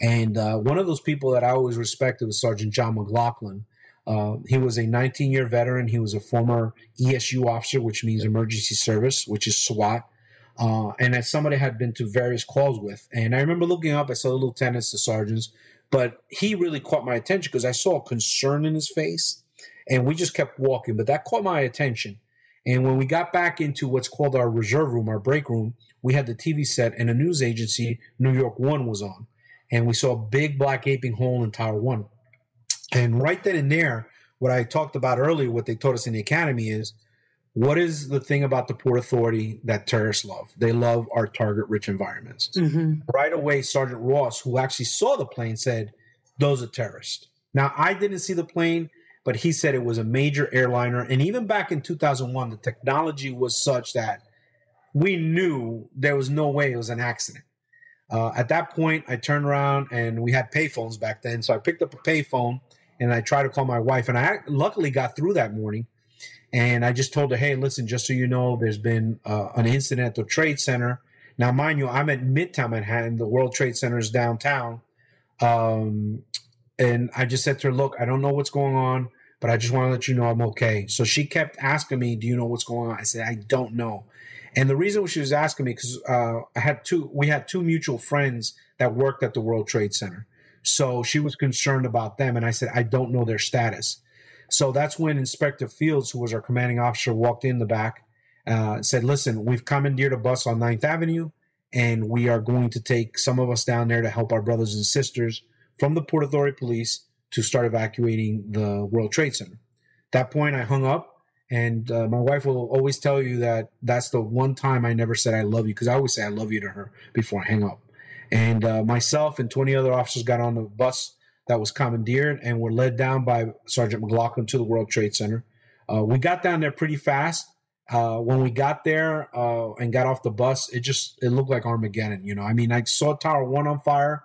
And uh, one of those people that I always respected was Sergeant John McLoughlin. Uh, he was a 19 year veteran. He was a former ESU officer, which means emergency service, which is SWAT. Uh, and as somebody had been to various calls with. And I remember looking up, I saw the lieutenants, the sergeants, but he really caught my attention because I saw concern in his face. And we just kept walking, but that caught my attention. And when we got back into what's called our reserve room, our break room, we had the TV set and a news agency, New York One, was on. And we saw a big black gaping hole in Tower One. And right then and there, what I talked about earlier, what they taught us in the academy is what is the thing about the Port Authority that terrorists love? They love our target rich environments. Mm-hmm. Right away, Sergeant Ross, who actually saw the plane, said, Those are terrorists. Now, I didn't see the plane, but he said it was a major airliner. And even back in 2001, the technology was such that we knew there was no way it was an accident. Uh, at that point, I turned around and we had payphones back then. So I picked up a payphone and I tried to call my wife. And I luckily got through that morning. And I just told her, hey, listen, just so you know, there's been uh, an incident at the Trade Center. Now, mind you, I'm at Midtown Manhattan. The World Trade Center is downtown. Um, and I just said to her, look, I don't know what's going on, but I just want to let you know I'm okay. So she kept asking me, do you know what's going on? I said, I don't know. And the reason she was asking me because uh, I had two, we had two mutual friends that worked at the World Trade Center. So she was concerned about them, and I said I don't know their status. So that's when Inspector Fields, who was our commanding officer, walked in the back, uh, said, "Listen, we've commandeered a bus on 9th Avenue, and we are going to take some of us down there to help our brothers and sisters from the Port Authority Police to start evacuating the World Trade Center." At that point, I hung up and uh, my wife will always tell you that that's the one time I never said I love you because I always say I love you to her before I hang up. And uh, myself and 20 other officers got on the bus that was commandeered and were led down by Sergeant McLoughlin to the World Trade Center. Uh, we got down there pretty fast. Uh, when we got there uh, and got off the bus, it just it looked like Armageddon. You know, I mean, I saw Tower One on fire.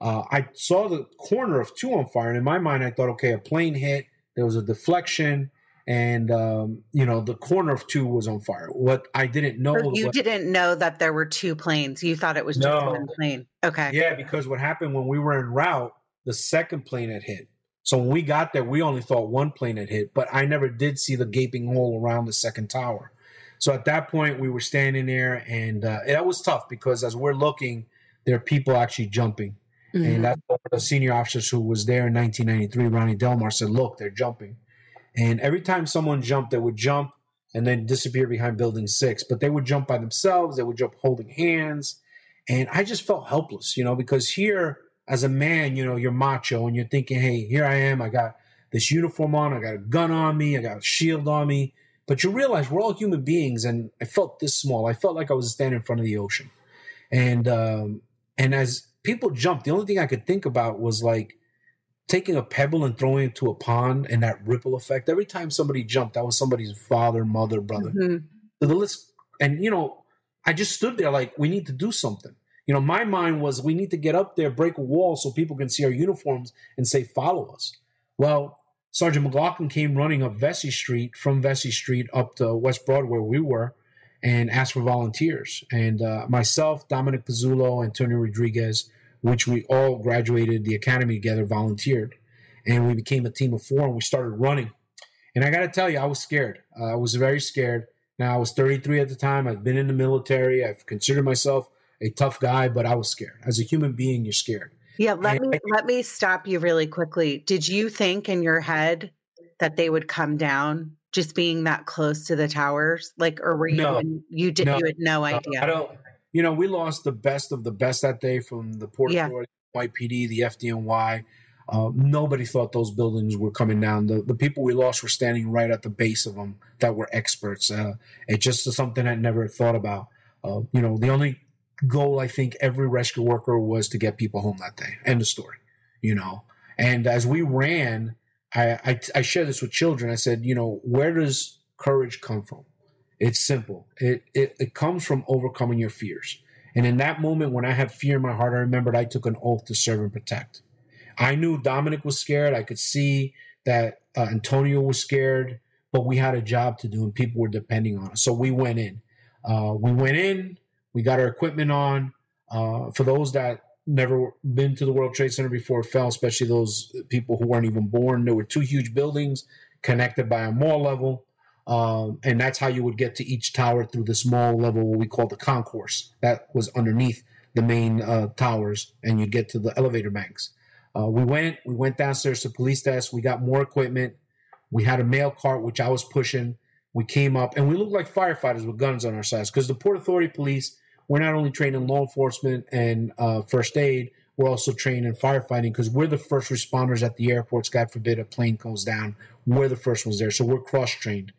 Uh, I saw the corner of two on fire, and in my mind, I thought, okay, a plane hit. There was a deflection and um, you know the corner of two was on fire. What I didn't know,
so you didn't know that there were two planes. You thought it was no. just one plane. Okay.
Yeah, because what happened when we were en route, the second plane had hit. So when we got there, we only thought one plane had hit, but I never did see the gaping hole around the second tower. So at that point, we were standing there, and uh, that was tough because as we're looking, there are people actually jumping. Mm-hmm. And that's one of the senior officers who was there in 1993, Ronnie Delmar said, "Look, they're jumping." And every time someone jumped, they would jump and then disappear behind building six. But they would jump by themselves, they would jump holding hands. And I just felt helpless, you know, because here as a man, you know, you're macho and you're thinking, hey, here I am. I got this uniform on, I got a gun on me, I got a shield on me. But you realize we're all human beings, and I felt this small. I felt like I was standing in front of the ocean. And um, and as people jumped, the only thing I could think about was like, taking a pebble and throwing it to a pond and that ripple effect. Every time somebody jumped, that was somebody's father, mother, brother. Mm-hmm. So the list, and you know, I just stood there like, we need to do something. You know, my mind was, we need to get up there, break a wall so people can see our uniforms and say, follow us. Well, Sergeant McLoughlin came running up Vesey Street from Vesey Street up to West Broadway, where we were, and asked for volunteers. And uh, myself, Dominic Pezzulo, Antonio Rodrigues, which we all graduated the academy together, volunteered, and we became a team of four and we started running. And I got to tell you, I was scared. Uh, I was very scared. Now I was 33 at the time. I've been in the military. I've considered myself a tough guy, but I was scared. As a human being, you're scared.
Yeah, let and me I, let me stop you really quickly. Did you think in your head that they would come down just being that close to the towers? Like, or were you? No, you did. No, you had no idea.
I don't you know, we lost the best of the best that day from the Port yeah. Authority, YPD, the FDNY. Uh, nobody thought those buildings were coming down. The, the people we lost were standing right at the base of them that were experts. Uh, it just is something I never thought about. Uh, you know, the only goal I think every rescue worker was to get people home that day. End of story. You know, and as we ran, I, I, I share this with children. I said, you know, where does courage come from? It's simple. It, it, it comes from overcoming your fears. And in that moment, when I had fear in my heart, I remembered I took an oath to serve and protect. I knew Dominic was scared. I could see that uh, Antonio was scared, but we had a job to do and people were depending on us. So we went in. Uh, we went in, we got our equipment on. Uh, for those that never been to the World Trade Center before fell, especially those people who weren't even born, there were two huge buildings connected by a mall level. Um, and that's how you would get to each tower through the small level, what we call the concourse. That was underneath the main uh, towers, and you'd get to the elevator banks. Uh, we went, we went downstairs to police desk. We got more equipment. We had a mail cart, which I was pushing. We came up, and we looked like firefighters with guns on our sides because the Port Authority Police. We're not only trained in law enforcement and uh, first aid, we're also trained in firefighting because we're the first responders at the airports. God forbid a plane goes down, we're the first ones there. So we're cross trained.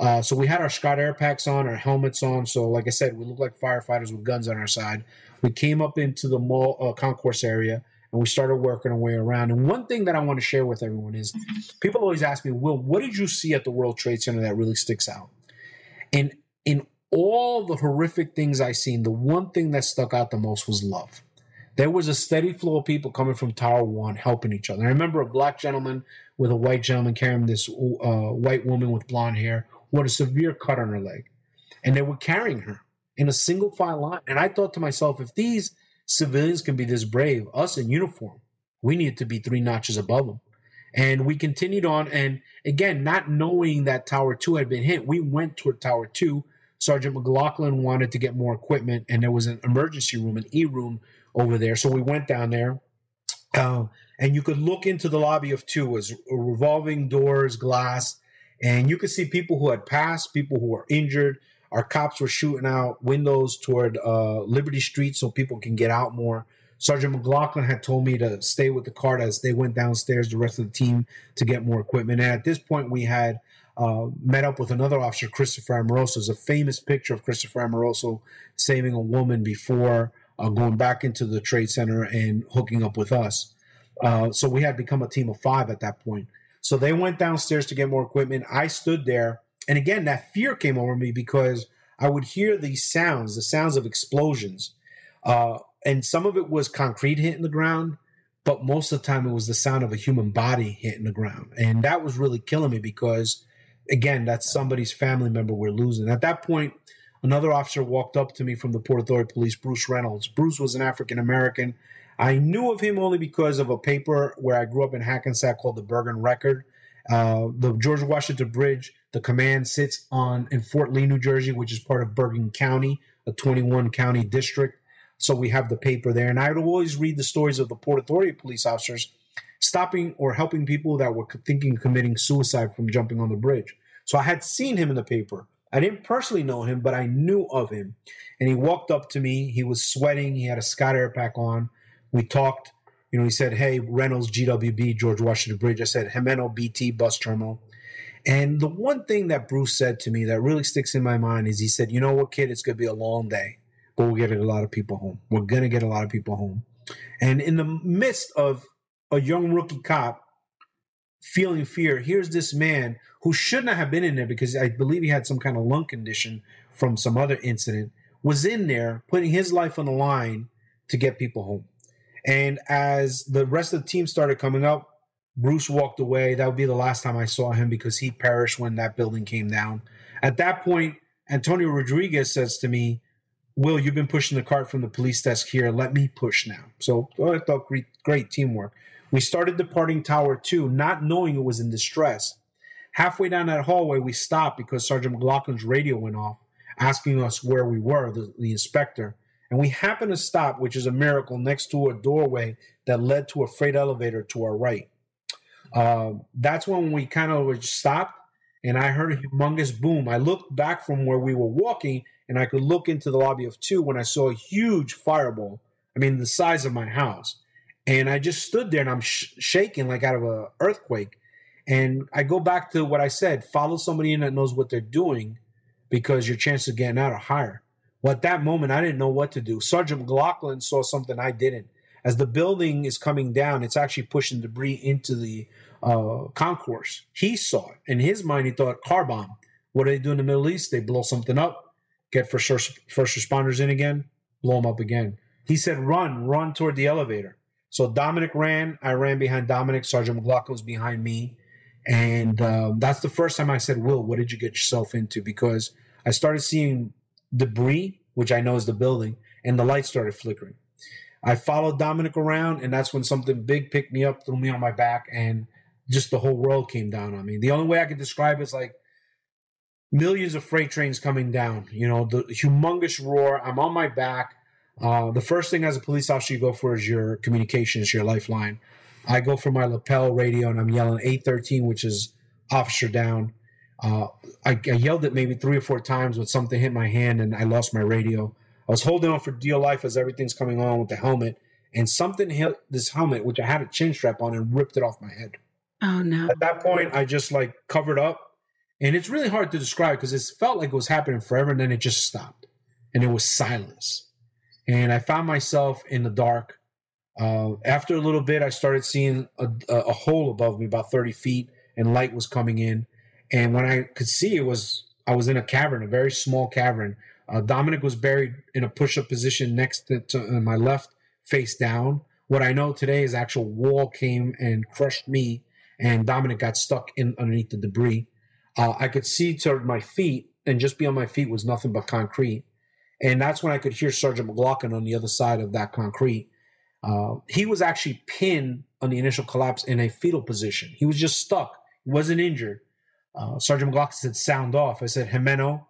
Uh, so we had our Scott air packs on, our helmets on. So, like I said, we look like firefighters with guns on our side. We came up into the mall uh, concourse area and we started working our way around. And one thing that I want to share with everyone is people always ask me, Will, what did you see at the World Trade Center that really sticks out? And in all the horrific things I seen, the one thing that stuck out the most was love. There was a steady flow of people coming from Tower One helping each other. I remember a black gentleman with a white gentleman carrying this uh, white woman with blonde hair with a severe cut on her leg. And they were carrying her in a single file line. And I thought to myself, if these civilians can be this brave, us in uniform, we need to be three notches above them. And we continued on. And again, not knowing that Tower 2 had been hit, we went toward Tower 2. Sergeant McLoughlin wanted to get more equipment, and there was an emergency room, an E room over there. So we went down there. Uh, and you could look into the lobby of two was revolving doors, glass, and you could see people who had passed, people who were injured. Our cops were shooting out windows toward uh, Liberty Street so people can get out more. Sergeant McLoughlin had told me to stay with the cart as they went downstairs, the rest of the team, to get more equipment. And at this point, we had uh, met up with another officer, Christopher Amoroso. There's a famous picture of Christopher Amoroso saving a woman before uh, going back into the trade center and hooking up with us. Uh, so we had become a team of five at that point. So they went downstairs to get more equipment. I stood there. And again, that fear came over me because I would hear these sounds, the sounds of explosions. Uh, and some of it was concrete hitting the ground, but most of the time it was the sound of a human body hitting the ground. And that was really killing me because, again, that's somebody's family member we're losing. At that point, another officer walked up to me from the Port Authority Police, Bruce Reynolds. Bruce was an African American I knew of him only because of a paper where I grew up in Hackensack called the Bergen Record. Uh, the George Washington Bridge, the command sits on in Fort Lee, New Jersey, which is part of Bergen County, a 21 county district. So we have the paper there. And I would always read the stories of the Port Authority police officers stopping or helping people that were thinking committing suicide from jumping on the bridge. So I had seen him in the paper. I didn't personally know him, but I knew of him. And he walked up to me. He was sweating. He had a Scott Air Pack on. We talked. You know, he said, "Hey, Reynolds, GWB, George Washington Bridge." I said, "Jimeno BT bus terminal." And the one thing that Bruce said to me that really sticks in my mind is he said, "You know what, kid? It's gonna be a long day, but we're getting a lot of people home. We're gonna get a lot of people home." And in the midst of a young rookie cop feeling fear, here's this man who shouldn't have been in there because I believe he had some kind of lung condition from some other incident, was in there putting his life on the line to get people home. And as the rest of the team started coming up, Bruce walked away. That would be the last time I saw him because he perished when that building came down. At that point, Antonio Rodrigues says to me, Will, you've been pushing the cart from the police desk here. Let me push now. So I thought great, great teamwork. We started departing Tower 2, not knowing it was in distress. Halfway down that hallway, we stopped because Sergeant McLoughlin's radio went off, asking us where we were, the, the inspector. And we happened to stop, which is a miracle, next to a doorway that led to a freight elevator to our right. Uh, that's when we kind of stopped and I heard a humongous boom. I looked back from where we were walking and I could look into the lobby of two when I saw a huge fireball. I mean, the size of my house. And I just stood there and I'm sh- shaking like out of an earthquake. And I go back to what I said follow somebody in that knows what they're doing because your chances of getting out are higher. Well, at that moment, I didn't know what to do. Sergeant McLoughlin saw something I didn't. As the building is coming down, it's actually pushing debris into the uh, concourse. He saw it. In his mind, he thought, car bomb. What do they do in the Middle East? They blow something up, get first, first responders in again. blow them up again. He said, run, run toward the elevator. So Dominic ran. I ran behind Dominic. Sergeant McLoughlin was behind me. And um, that's the first time I said, Will, what did you get yourself into? Because I started seeing debris, which I know is the building, and the lights started flickering. I followed Dominic around, and that's when something big picked me up, threw me on my back, and just the whole world came down on me. The only way I could describe it is like millions of freight trains coming down, you know, the humongous roar. I'm on my back. Uh, the first thing as a police officer you go for is your communications, your lifeline. I go for my lapel radio and I'm yelling 813, which is officer down. Uh, I, I, yelled it maybe three or four times when something hit my hand and I lost my radio. I was holding on for dear life as everything's coming on with the helmet, and something hit this helmet, which I had a chin strap on, and ripped it off my head.
Oh no!
At that point, I just like covered up, and it's really hard to describe because it felt like it was happening forever, and then it just stopped, and it was silence, and I found myself in the dark uh, after a little bit, I started seeing a, a, hole above me, about 30 feet, and light was coming in. And when I could see, it was I was in a cavern, a very small cavern. Uh, Dominic was buried in a push-up position next to, to uh, my left, face down. What I know today is actual wall came and crushed me, and Dominic got stuck in underneath the debris. Uh, I could see to my feet, and just beyond my feet was nothing but concrete. And that's when I could hear Sergeant McLoughlin on the other side of that concrete uh, he was actually pinned on the initial collapse in a fetal position. He was just stuck. He wasn't injured. Uh, Sergeant McLoughlin said, sound off. I said, Jimeno.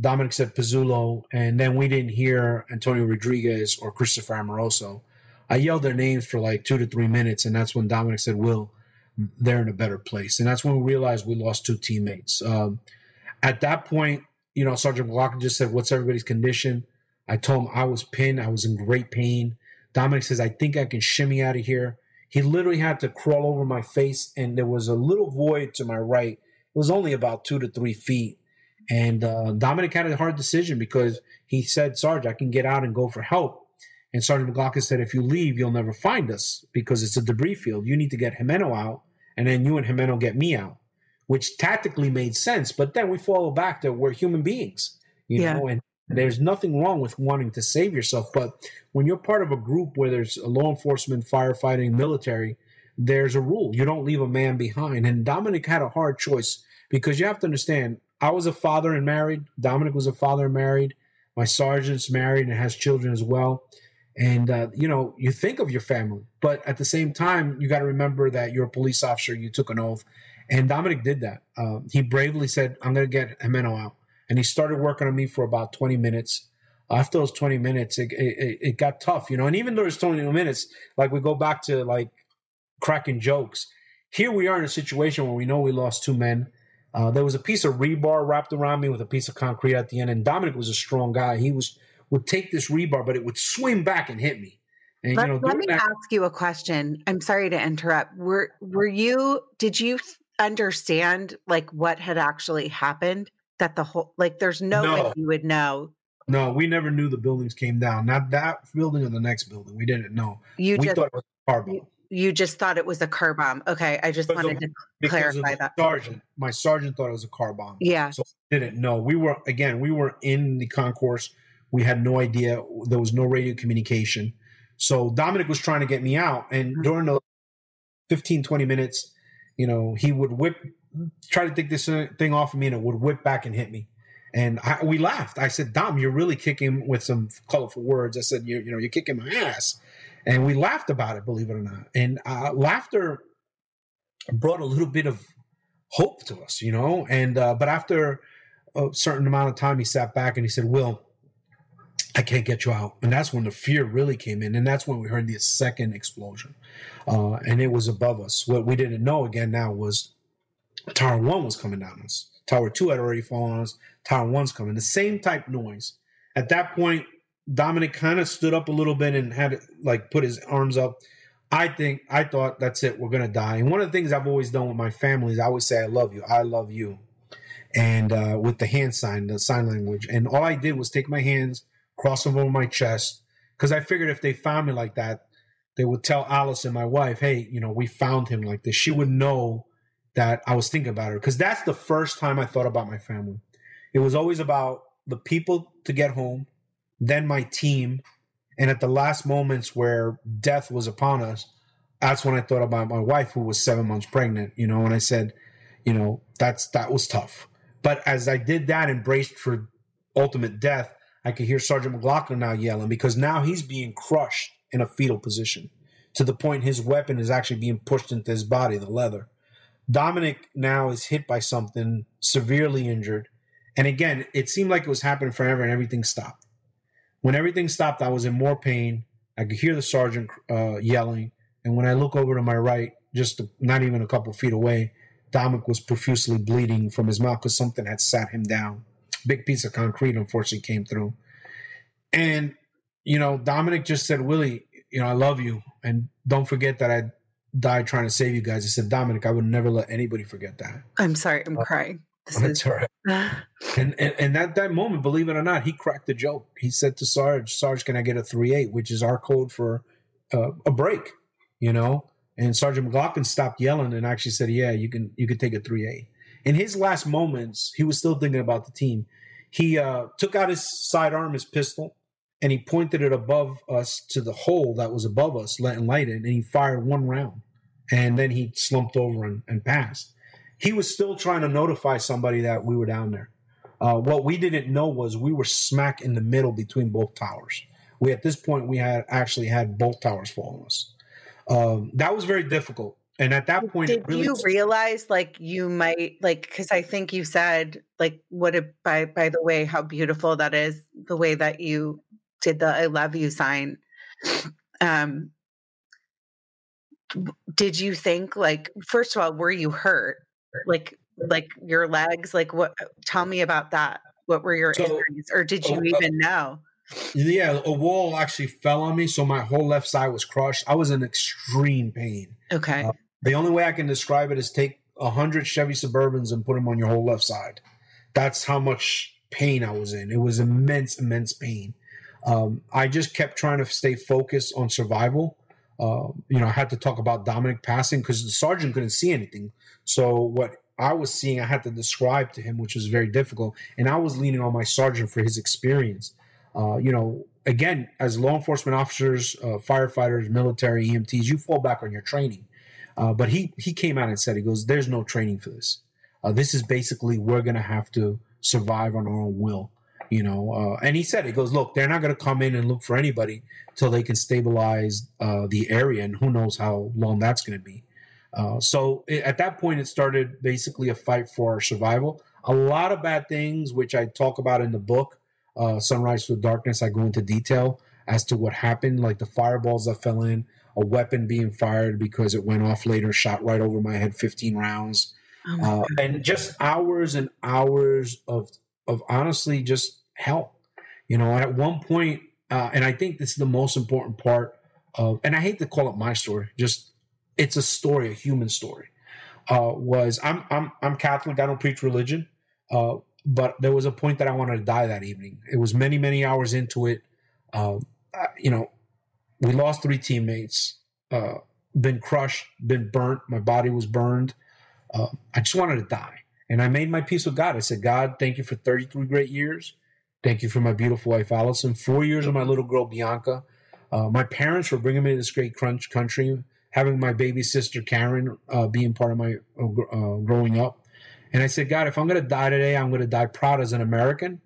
Dominic said, Pezzulo. And then we didn't hear Antonio Rodrigues or Christopher Amoroso. I yelled their names for like two to three minutes. And that's when Dominic said, Will, they're in a better place. And that's when we realized we lost two teammates. Um, at that point, you know, Sergeant McLoughlin just said, What's everybody's condition? I told him I was pinned. I was in great pain. Dominic says, I think I can shimmy out of here. He literally had to crawl over my face, and there was a little void to my right. It was only about two to three feet. And uh, Dominic had a hard decision because he said, Sarge, I can get out and go for help. And Sergeant McLoughlin said, if you leave, you'll never find us because it's a debris field. You need to get Jimeno out, and then you and Jimeno get me out, which tactically made sense. But then we follow back to we're human beings, you yeah. know, and there's nothing wrong with wanting to save yourself, but when you're part of a group where there's law enforcement, firefighting, military, there's a rule. You don't leave a man behind. And Dominic had a hard choice because you have to understand, I was a father and married. Dominic was a father and married. My sergeant's married and has children as well. And, uh, you know, you think of your family, but at the same time, you got to remember that you're a police officer, you took an oath. And Dominic did that. Uh, he bravely said, I'm going to get Jimeno out and he started working on me for about 20 minutes. After those 20 minutes, it, it, it got tough, you know. And even though it's 20 minutes, like we go back to like cracking jokes. Here we are in a situation where we know we lost two men. Uh, there was a piece of rebar wrapped around me with a piece of concrete at the end, and Dominic was a strong guy. He was would take this rebar, but it would swing back and hit me. And,
let, you know, let me that, ask you a question. I'm sorry to interrupt. Were were you? Did you understand like what had actually happened? that the whole like there's no, no, way you would know.
No, we never knew the buildings came down. Not that building or the next building. We didn't know.
You
we
just,
thought it was a car bomb.
You, you just thought it was a car bomb. Okay, I just because wanted of, to clarify that.
Sergeant, my sergeant thought it was a car bomb.
Yeah.
So didn't know. We were again. We were in the concourse. We had no idea. There was no radio communication. So Dominic was trying to get me out, and mm-hmm. during the 15, 20 minutes, you know, he would whip try to take this uh, thing off of me and it would whip back and hit me. And I, we laughed. I said, Dom, you're really kicking with some colorful words. I said, you, you know, you're kicking my ass. And we laughed about it, believe it or not. And uh, laughter brought a little bit of hope to us, you know. And uh, but after a certain amount of time, he sat back and he said, "Will, I can't get you out." And that's when the fear really came in, and that's when we heard the second explosion, uh, and it was above us. What we didn't know again now was Tower one was coming down us. Tower two had already fallen on us. Tower one's coming. The same type noise. At that point, Dominic kind of stood up a little bit and had like put his arms up. I think I thought that's it. We're gonna die. And one of the things I've always done with my family is I always say I love you. I love you. And uh, with the hand sign, the sign language, and all I did was take my hands, cross them over my chest, because I figured if they found me like that, they would tell Alice and my wife, "Hey, you know, we found him like this." She would know that I was thinking about her because that's the first time I thought about my family. It was always about the people to get home, then my team. And at the last moments where death was upon us, that's when I thought about my wife who was seven months pregnant, you know, and I said, you know, that's that was tough. But as I did that and braced for ultimate death, I could hear Sergeant McLoughlin now yelling because now he's being crushed in a fetal position to the point his weapon is actually being pushed into his body, the leather. Dominic now is hit by something, severely injured. And again, it seemed like it was happening forever and everything stopped. When everything stopped, I was in more pain. I could hear the sergeant uh, yelling. And when I look over to my right, just not even a couple feet away, Dominic was profusely bleeding from his mouth because something had sat him down. Big piece of concrete, unfortunately, came through. And, you know, Dominic just said, Willie, you know, I love you. And don't forget that I died trying to save you guys. I said, Dominic, I would never let anybody forget that.
I'm sorry, I'm uh, crying.
This that's is- all right. *laughs* and, and and at that moment, believe it or not, he cracked the joke. He said to Sarge, Sarge, can I get a three eight, which is our code for uh, a break, you know? And Sergeant McLoughlin stopped yelling and actually said, Yeah, you can you can take a three eight. In his last moments, he was still thinking about the team. He uh, took out his sidearm, his pistol, and he pointed it above us to the hole that was above us, letting light in, and he fired one round. And then he slumped over and, and passed. He was still trying to notify somebody that we were down there. Uh, what we didn't know was we were smack in the middle between both towers. We at this point we had actually had both towers fall on us. Um, that was very difficult. And at that point,
did really you realize like you might like because I think you said like what it by by the way how beautiful that is the way that you did the I love you sign. *sniffs* Um, did you think like first of all, were you hurt? Like like your legs? Like what? Tell me about that. What were your so, injuries, or did you uh, even know?
Yeah, a wall actually fell on me, so my whole left side was crushed. I was in extreme pain.
Okay. Uh,
the only way I can describe it is take a hundred Chevy Suburbans and put them on your whole left side. That's how much pain I was in. It was immense, immense pain. Um, I just kept trying to stay focused on survival. Uh, you know, I had to talk about Dominic passing because the sergeant couldn't see anything. So what I was seeing, I had to describe to him, which was very difficult. And I was leaning on my sergeant for his experience. Uh, you know, again, as law enforcement officers, uh, firefighters, military, EMTs, you fall back on your training. Uh, but he he came out and said, he goes, "There's no training for this. Uh, this is basically we're to have to survive on our own will." you know uh, and he said he goes look they're not to come in and look for anybody till they can stabilize the area and who knows how long that's to be so it, at that point it started basically a fight for our survival a lot of bad things which i talk about in the book uh, sunrise to darkness i go into detail as to what happened like the fireballs that fell in a weapon being fired because it went off later shot right over my head 15 rounds oh uh, and just hours and hours of of honestly just help. You know, at one point, uh, and I think this is the most important part of, and I hate to call it my story, just it's a story, a human story. Uh, was I'm I'm I'm Catholic. I don't preach religion, uh, but there was a point that I wanted to die that evening. It was many many hours into it. Um, you know, we lost three teammates. Uh, been crushed, been burnt. My body was burned. Uh, I just wanted to die, and I made my peace with God. I said, God, thank you for 33 great years. Thank you for my beautiful wife, Allison. Four years of my little girl, Bianca. Uh, my parents were bringing me to this great crunch country, having my baby sister, Karen, uh, being part of my uh, uh growing up. And I said, God, if I'm going to die today, I'm going to die proud as an American.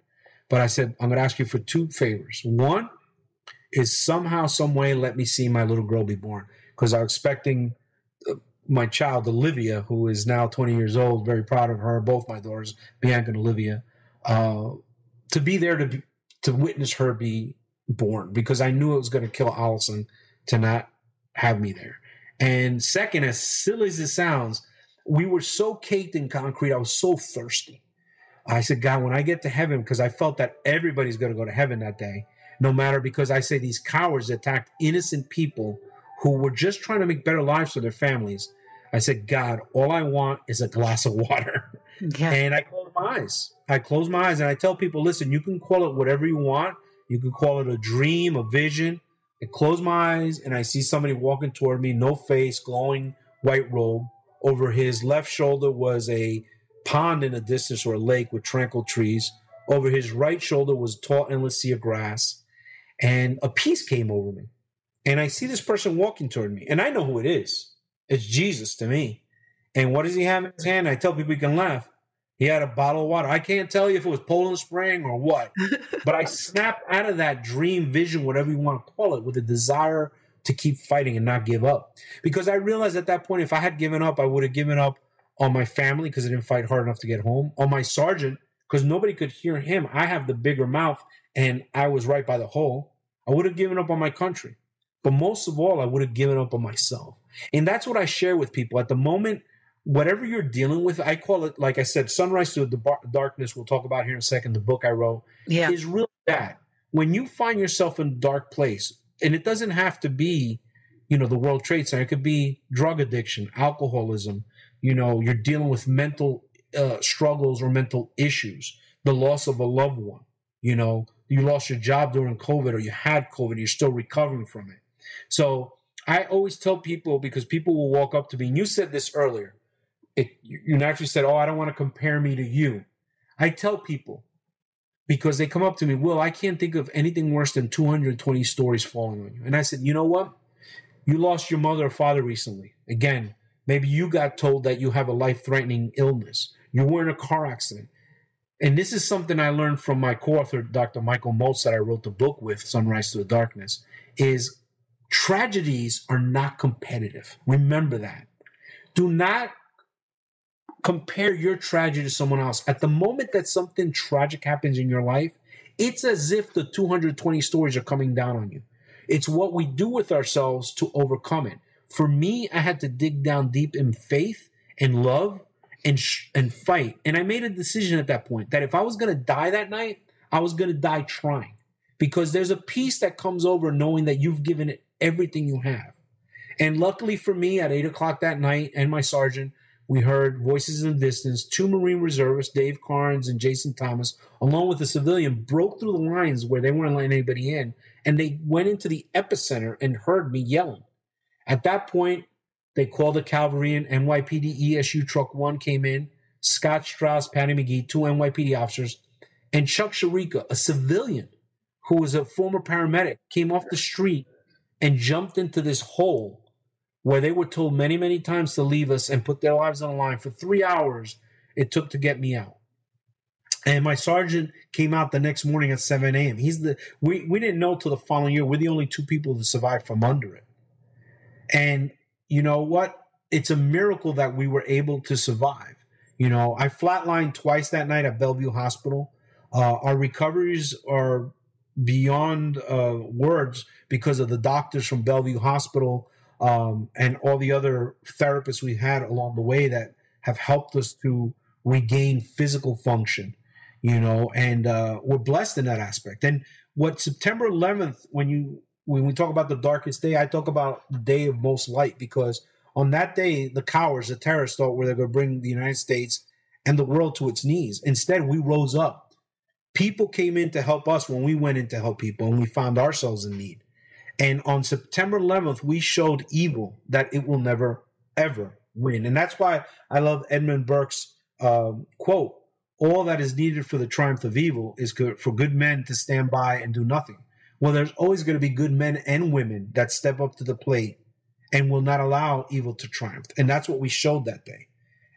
But I said, I'm going to ask you for two favors. One is somehow, some way, let me see my little girl be born because I'm expecting uh, my child, Olivia, who is now 20 years old, very proud of her, both my daughters, Bianca and Olivia. Uh, to be there to be, to witness her be born because I knew it was going to kill Allison to not have me there. And second, as silly as it sounds, we were so caked in concrete. I was so thirsty. I said, God, when I get to heaven, because I felt that everybody's going to go to heaven that day, no matter because I say these cowards attacked innocent people who were just trying to make better lives for their families. I said, God, all I want is a glass of water. Yeah. And I closed my eyes. I close my eyes and I tell people, listen, you can call it whatever you want. You can call it a dream, a vision. I close my eyes and I see somebody walking toward me, no face, glowing white robe. Over his left shoulder was a pond in the distance or a lake with tranquil trees. Over his right shoulder was tall, endless sea of grass. and a peace came over me. And I see this person walking toward me, and I know who it is. It's Jesus to me. And what does he have in his hand? I tell people he can laugh. He had a bottle of water. I can't tell you if it was Poland Spring or what, *laughs* but I snapped out of that dream vision, whatever you want to call it, with a desire to keep fighting and not give up. Because I realized at that point, if I had given up, I would have given up on my family because I didn't fight hard enough to get home, on my sergeant because nobody could hear him. I have the bigger mouth and I was right by the hole. I would have given up on my country. But most of all, I would have given up on myself. And that's what I share with people. At the moment, whatever you're dealing with, I call it, like I said, sunrise to the bar- darkness. We'll talk about here in a second. The book I wrote
Yeah.
is really that. When you find yourself in a dark place, and it doesn't have to be, you know, the World Trade Center. It could be drug addiction, alcoholism. You know, you're dealing with mental uh, struggles or mental issues, the loss of a loved one. You know, you lost your job during COVID or you had COVID, you're still recovering from it. So I always tell people because people will walk up to me, and you said this earlier. It, you you naturally said, "Oh, I don't want to compare me to you." I tell people because they come up to me, Will, I can't think of anything worse than 220 stories falling on you. And I said, you know what? You lost your mother or father recently. Again, maybe you got told that you have a life threatening illness. You were in a car accident. And this is something I learned from my co-author, Dr. Michael Moats, that I wrote the book with, Sunrise to the Darkness, is tragedies are not competitive. Remember that. Do not compare your tragedy to someone else. At the moment that something tragic happens in your life, it's as if the 220 stories are coming down on you. It's what we do with ourselves to overcome it. For me, I had to dig down deep in faith and love and sh- and fight. And I made a decision at that point that if I was going to die that night, I was going to die trying. Because there's a peace that comes over knowing that you've given it everything you have. And luckily for me, at eight o'clock that night, and my sergeant, we heard voices in the distance. Two Marine reservists, Dave Karnes and Jason Thomas, along with a civilian, broke through the lines where they weren't letting anybody in, and they went into the epicenter and heard me yelling. At that point, they called the cavalry in. NYPD ESU Truck 1 came in. Scott Strauss, Paddy McGee, two NYPD officers, and Chuck Sereika, a civilian who was a former paramedic, came off the street and jumped into this hole where they were told many, many times to leave us and put their lives on the line for three hours it took to get me out. And my sergeant came out the next morning at 7 a.m. He's the we we didn't know till the following year. We're the only two people to survive from under it. And you know what? It's a miracle that we were able to survive. You know, I flatlined twice that night at Bellevue Hospital. Uh, our recoveries are beyond uh, words because of the doctors from Bellevue Hospital um, and all the other therapists we had along the way that have helped us to regain physical function, you know, and uh, we're blessed in that aspect. And what September 11th, when you when we talk about the darkest day, I talk about the day of most light because on that day, the cowards, the terrorists thought were they going to bring the United States and the world to its knees. Instead, we rose up. People came in to help us when we went in to help people, and we found ourselves in need. And on September 11th, we showed evil that it will never, ever win. And that's why I love Edmund Burke's um, quote All that is needed for the triumph of evil is for good men to stand by and do nothing. Well, there's always going to be good men and women that step up to the plate and will not allow evil to triumph. And that's what we showed that day.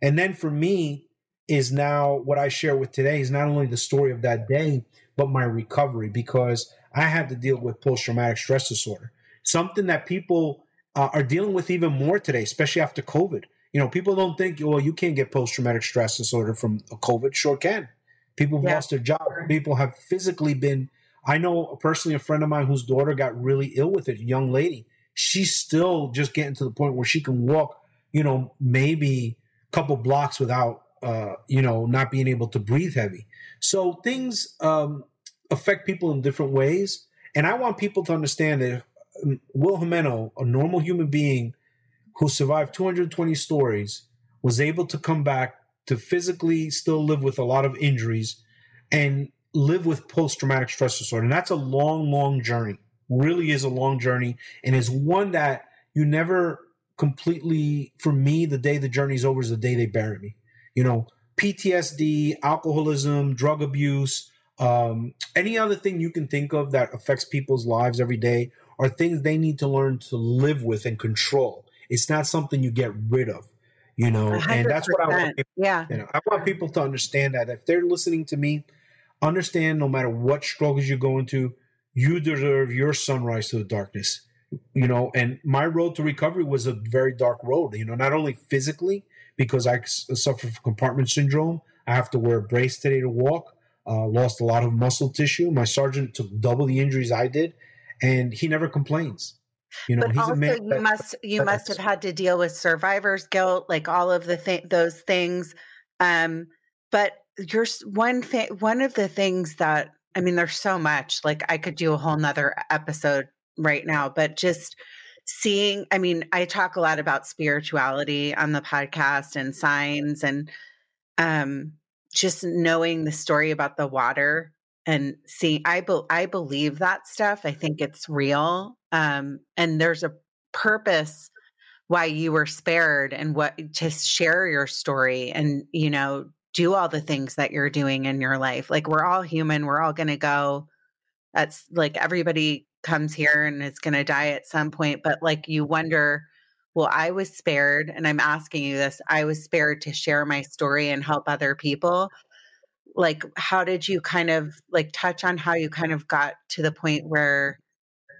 And then for me, is now what I share with today is not only the story of that day, but my recovery because I had to deal with post traumatic stress disorder, something that people uh, are dealing with even more today, especially after COVID. You know, people don't think, well, you can't get post traumatic stress disorder from COVID. Sure can. People have
Yeah.
lost their job. People have physically been. I know personally a friend of mine whose daughter got really ill with it, a young lady. She's still just getting to the point where she can walk, you know, maybe a couple blocks without, uh, you know, not being able to breathe heavy. So things um, affect people in different ways. And I want people to understand that um, Will Jimeno, a normal human being who survived 220 stories, was able to come back to physically still live with a lot of injuries and live with post traumatic stress disorder. And that's a long, long journey. Really is a long journey and is one that you never completely, for me, the day the journey's over is the day they bury me. You know, PTSD, alcoholism, drug abuse, um, any other thing you can think of that affects people's lives every day are things they need to learn to live with and control. It's not something you get rid of, you know. 100%. And that's what I want. People,
yeah,
you know, I want people to understand that if they're listening to me, understand no matter what struggles you go into, you deserve your sunrise to the darkness. You know, and my road to recovery was a very dark road. You know, not only physically because I suffer from compartment syndrome. I have to wear a brace today to walk. Uh, lost a lot of muscle tissue. My sergeant took double the injuries I did, and he never complains.
You know, but also you that, must you must have had to deal with survivor's guilt, like all of the th- those things. Um, but you're one thing. One of the things that I mean, there's so much. Like I could do a whole nother episode right now, but just seeing. I mean, I talk a lot about spirituality on the podcast and signs and um just knowing the story about the water and seeing I be, I believe that stuff. I think it's real. Um, and there's a purpose why you were spared and what to share your story and you know do all the things that you're doing in your life. Like we're all human, we're all going to go that's like everybody comes here and is going to die at some point, but like you wonder well, I was spared, and I'm asking you this I was spared to share my story and help other people. Like how did you kind of like touch on how you kind of got to the point where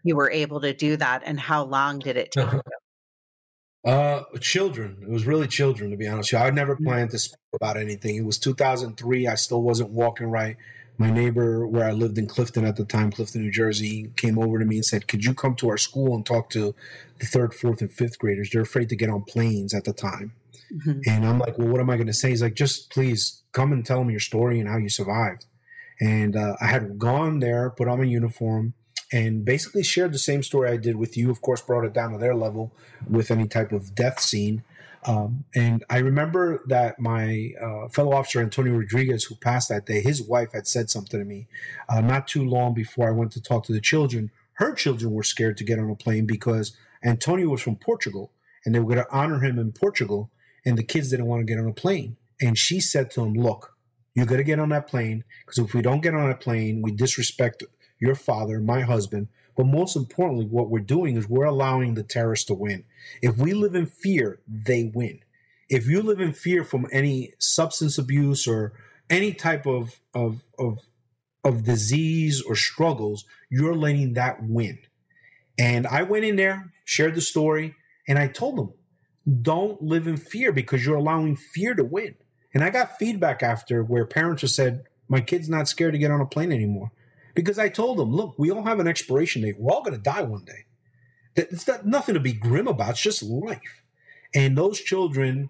you were able to do that and how long did it take *laughs*
uh children it was really children to be honest i never mm. planned to speak about anything. It was 2003 i still wasn't walking right my neighbor where i lived in clifton at the time clifton new jersey came over to me and said could you come to our school and talk to the third fourth and fifth graders they're afraid to get on planes at the time Mm-hmm. And I'm like, well, what am I going to say? He's like, just please come and tell them your story and how you survived. And uh, I had gone there, put on my uniform, and basically shared the same story I did with you. Of course, brought it down to their level with any type of death scene. Um, and I remember that my uh, fellow officer Antonio Rodrigues, who passed that day, his wife had said something to me uh, not too long before I went to talk to the children. Her children were scared to get on a plane because Antonio was from Portugal and they were going to honor him in Portugal and the kids didn't want to get on a plane. And she said to him, Look, you got to get on that plane because if we don't get on that plane, we disrespect your father, my husband. But most importantly, what we're doing is we're allowing the terrorists to win. If we live in fear, they win. If you live in fear from any substance abuse or any type of, of, of, of disease or struggles, you're letting that win. And I went in there, shared the story, and I told them, don't live in fear because you're allowing fear to win. And I got feedback after where parents have said, my kid's not scared to get on a plane anymore. Because I told them, look, we all have an expiration date. We're all going to die one day. It's not, nothing to be grim about. It's just life. And those children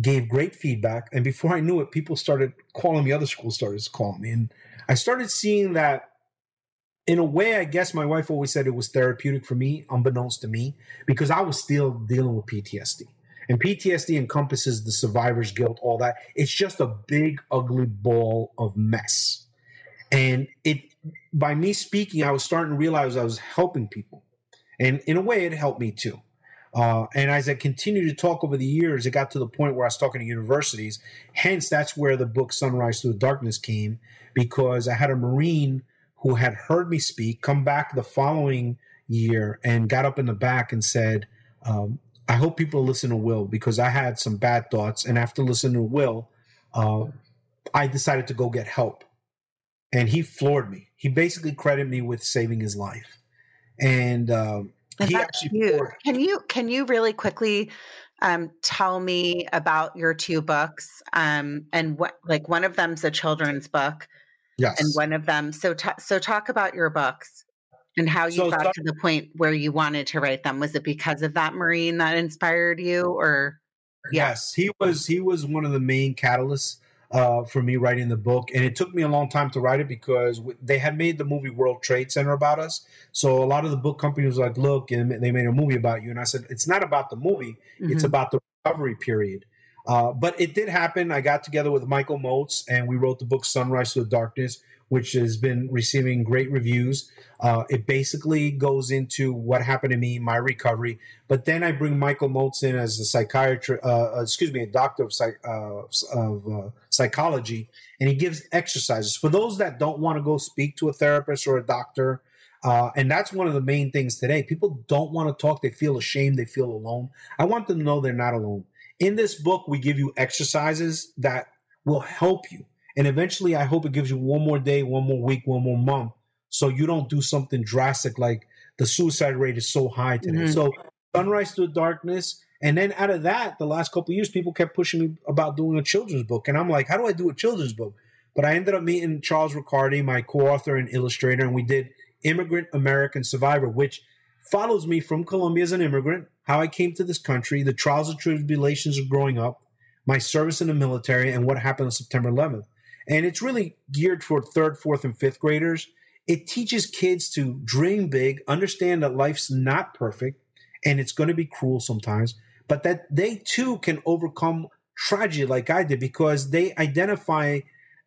gave great feedback. And before I knew it, people started calling me, other schools started calling me. And I started seeing that in a way, I guess my wife always said it was therapeutic for me, unbeknownst to me, because I was still dealing with PTSD. And PTSD encompasses the survivor's guilt, all that. It's just a big, ugly ball of mess. And it, by me speaking, I was starting to realize I was helping people. And in a way, it helped me too. Uh, and as I continued to talk over the years, it got to the point where I was talking to universities. Hence, that's where the book Sunrise Through the Darkness came, because I had a Marine who had heard me speak come back the following year and got up in the back and said, um, I hope people listen to Will because I had some bad thoughts. And after listening to Will, uh, I decided to go get help. And he floored me. He basically credited me with saving his life. And, um, he actually
can you can you really quickly um, tell me about your two books um, and what like one of them's a children's book
Yes.
And one of them. So, t- so talk about your books and how you so, got so, to the point where you wanted to write them. Was it because of that Marine that inspired you, or?
Yeah. Yes, he was. He was one of the main catalysts uh, for me writing the book, and it took me a long time to write it because they had made the movie World Trade Center about us. So a lot of the book companies were like, "Look," and they made a movie about you, and I said, "It's not about the movie; mm-hmm. it's about the recovery period." Uh, but it did happen. I got together with Michael Moats and we wrote the book Sunrise to the Darkness, which has been receiving great reviews. Uh, it basically goes into what happened to me, my recovery. But then I bring Michael Moats in as a psychiatrist, uh, uh, excuse me, a doctor of, psych, uh, of uh, psychology, and he gives exercises for those that don't want to go speak to a therapist or a doctor. Uh, and that's one of the main things today. People don't want to talk. They feel ashamed. They feel alone. I want them to know they're not alone. In this book, we give you exercises that will help you. And eventually, I hope it gives you one more day, one more week, one more month. So you don't do something drastic like the suicide rate is so high today. Mm-hmm. So, Sunrise to the Darkness. And then out of that, the last couple years, people kept pushing me about doing a children's book. And I'm like, how do I do a children's book? But I ended up meeting Charles Riccardi, my co author and illustrator, and we did Immigrant American Survivor, which follows me from Colombia as an immigrant, how I came to this country, the trials and tribulations of growing up, my service in the military, and what happened on September 11th. And it's really geared for third, fourth, and fifth graders. It teaches kids to dream big, understand that life's not perfect, and it's going to be cruel sometimes, but that they too can overcome tragedy like I did because they identify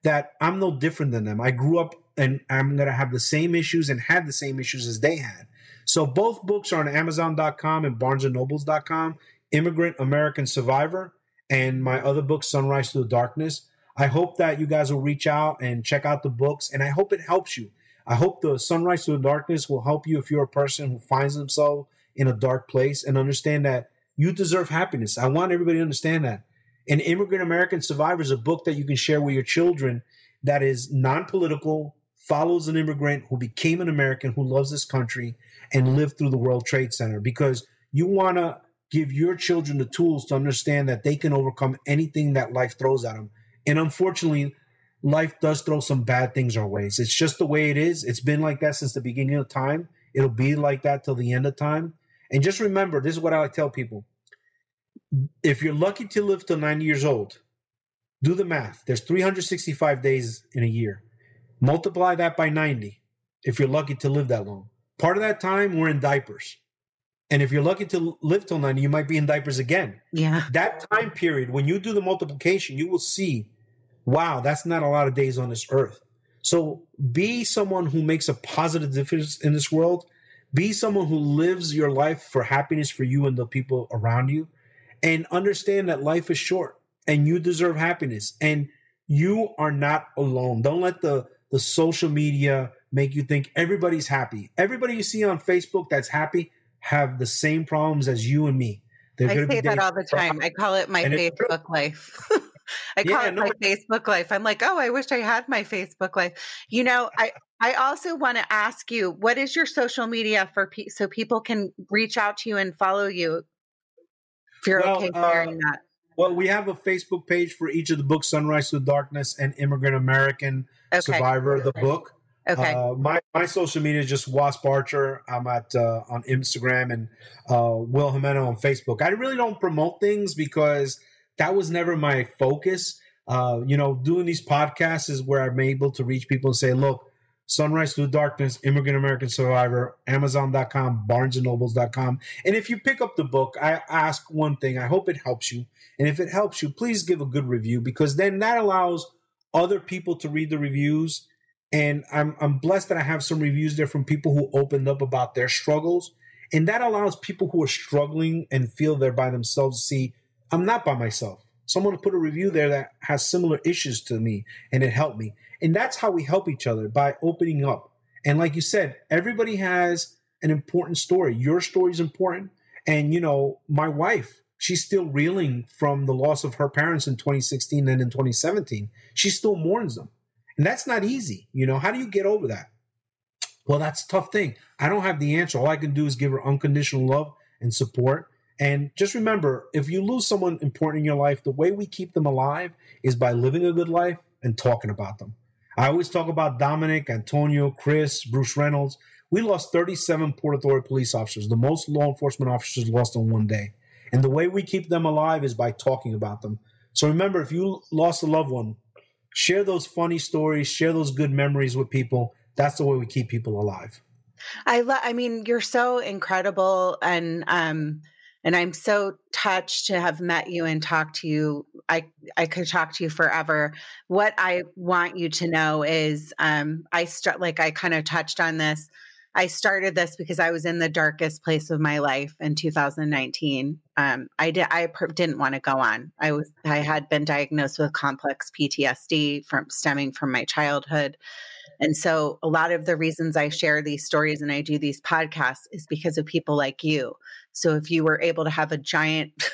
that I'm no different than them. I grew up and I'm going to have the same issues and had the same issues as they had. So both books are on Amazon.com and BarnesandNobles.com. Immigrant American Survivor and my other book, Sunrise to the Darkness. I hope that you guys will reach out and check out the books, and I hope it helps you. I hope the Sunrise to the Darkness will help you if you're a person who finds themselves in a dark place and understand that you deserve happiness. I want everybody to understand that. An Immigrant American Survivor is a book that you can share with your children that is non political, follows an immigrant who became an American who loves this country and lived through the World Trade Center because you want to give your children the tools to understand that they can overcome anything that life throws at them. And unfortunately, life does throw some bad things our ways. It's just the way it is. It's been like that since the beginning of time. It'll be like that till the end of time. And just remember, this is what I tell people. If you're lucky to live till 90 years old, do the math. There's 365 days in a year. Multiply that by 90 if you're lucky to live that long. Part of that time, we're in diapers. And if you're lucky to live till 90, you might be in diapers again.
Yeah.
That time period, when you do the multiplication, you will see, wow, that's not a lot of days on this earth. So be someone who makes a positive difference in this world. Be someone who lives your life for happiness for you and the people around you. And understand that life is short and you deserve happiness. And you are not alone. Don't let the the social media make you think everybody's happy. Everybody you see on Facebook that's happy have the same problems as you and me.
They're I say that all the time. I call it my Facebook life. *laughs* *laughs* I call yeah, it no, my Facebook life. I'm like, oh, I wish I had my Facebook life. You know, I *laughs* I also want to ask you, what is your social media for pe- so people can reach out to you and follow you? If you're well, okay sharing uh, that.
Well, we have a Facebook page for each of the books, Sunrise to Darkness and Immigrant American okay. Survivor, the book.
Okay.
Uh, my my social media is just Wasp Archer. I'm at uh, on Instagram and uh, Will Jimeno on Facebook. I really don't promote things because that was never my focus. Uh, you know, doing these podcasts is where I'm able to reach people and say, look, Sunrise Through Darkness, Immigrant American Survivor, Amazon.com, BarnesandNobles.com. And if you pick up the book, I ask one thing. I hope it helps you. And if it helps you, please give a good review because then that allows other people to read the reviews. And I'm I'm blessed that I have some reviews there from people who opened up about their struggles. And that allows people who are struggling and feel they're by themselves to see, I'm not by myself. Someone put a review there that has similar issues to me and it helped me. And that's how we help each other by opening up. And like you said, everybody has an important story. Your story is important. And, you know, my wife, she's still reeling from the loss of her parents in 2016 and in 2017. She still mourns them. And that's not easy. You know, how do you get over that? Well, that's a tough thing. I don't have the answer. All I can do is give her unconditional love and support. And just remember, if you lose someone important in your life, the way we keep them alive is by living a good life and talking about them. I always talk about Dominic, Antonio, Chris, Bruce Reynolds. We lost 37 Port Authority police officers, the most law enforcement officers lost in one day. And the way we keep them alive is by talking about them. So remember, if you lost a loved one, share those funny stories, share those good memories with people. That's the way we keep people alive.
I love, I mean, you're so incredible and, um, and I'm so touched to have met you and talked to you. I I could talk to you forever. What I want you to know is, um, I start like I kind of touched on this. I started this because I was in the darkest place of my life in 2019. Um, I did I didn't want to go on. I was I had been diagnosed with complex PTSD from stemming from my childhood. And so a lot of the reasons I share these stories and I do these podcasts is because of people like you. So if you were able to have a giant *laughs*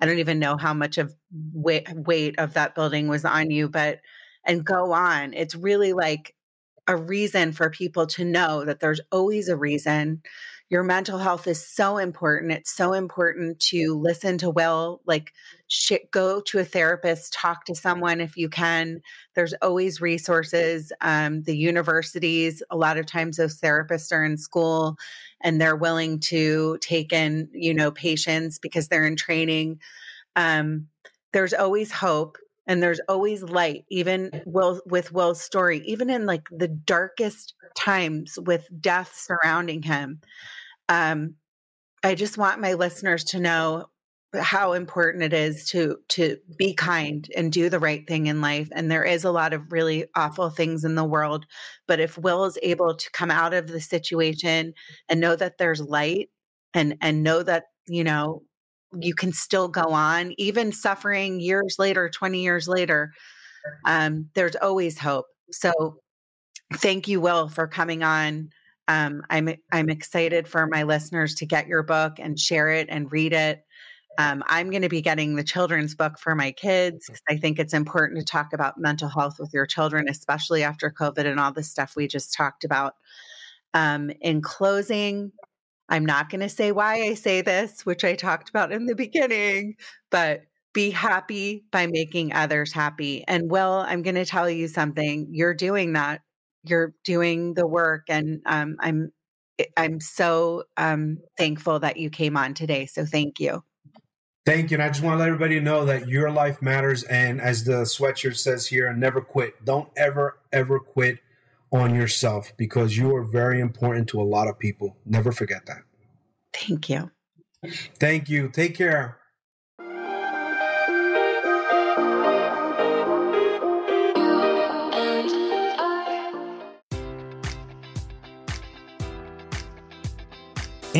I don't even know how much of weight, weight of that building was on you, but and go on. It's really like a reason for people to know that there's always a reason. Your mental health is so important. It's so important to listen to Will, like go to a therapist, talk to someone if you can. There's always resources. Um, the universities, a lot of times those therapists are in school and they're willing to take in, you know, patients because they're in training. Um, there's always hope and there's always light even will with will's story even in like the darkest times with death surrounding him um i just want my listeners to know how important it is to to be kind and do the right thing in life and there is a lot of really awful things in the world but if will is able to come out of the situation and know that there's light and and know that you know you can still go on, even suffering years later, 20 years later. Um, there's always hope. So thank you, Will, for coming on. Um, I'm I'm excited for my listeners to get your book and share it and read it. Um, I'm going to be getting the children's book for my kids because I think it's important to talk about mental health with your children, especially after COVID and all the stuff we just talked about. Um, in closing, I'm not going to say why I say this, which I talked about in the beginning, but be happy by making others happy. And Will, I'm going to tell you something. You're doing that. You're doing the work, and um, I'm eh, I'm so um, thankful that you came on today. So thank you.
Thank you. And I just want to let everybody know that your life matters. And as the sweatshirt says here, never quit. Don't ever, ever quit on yourself because you are very important to a lot of people. Never forget that.
Thank you.
Thank you. Take care.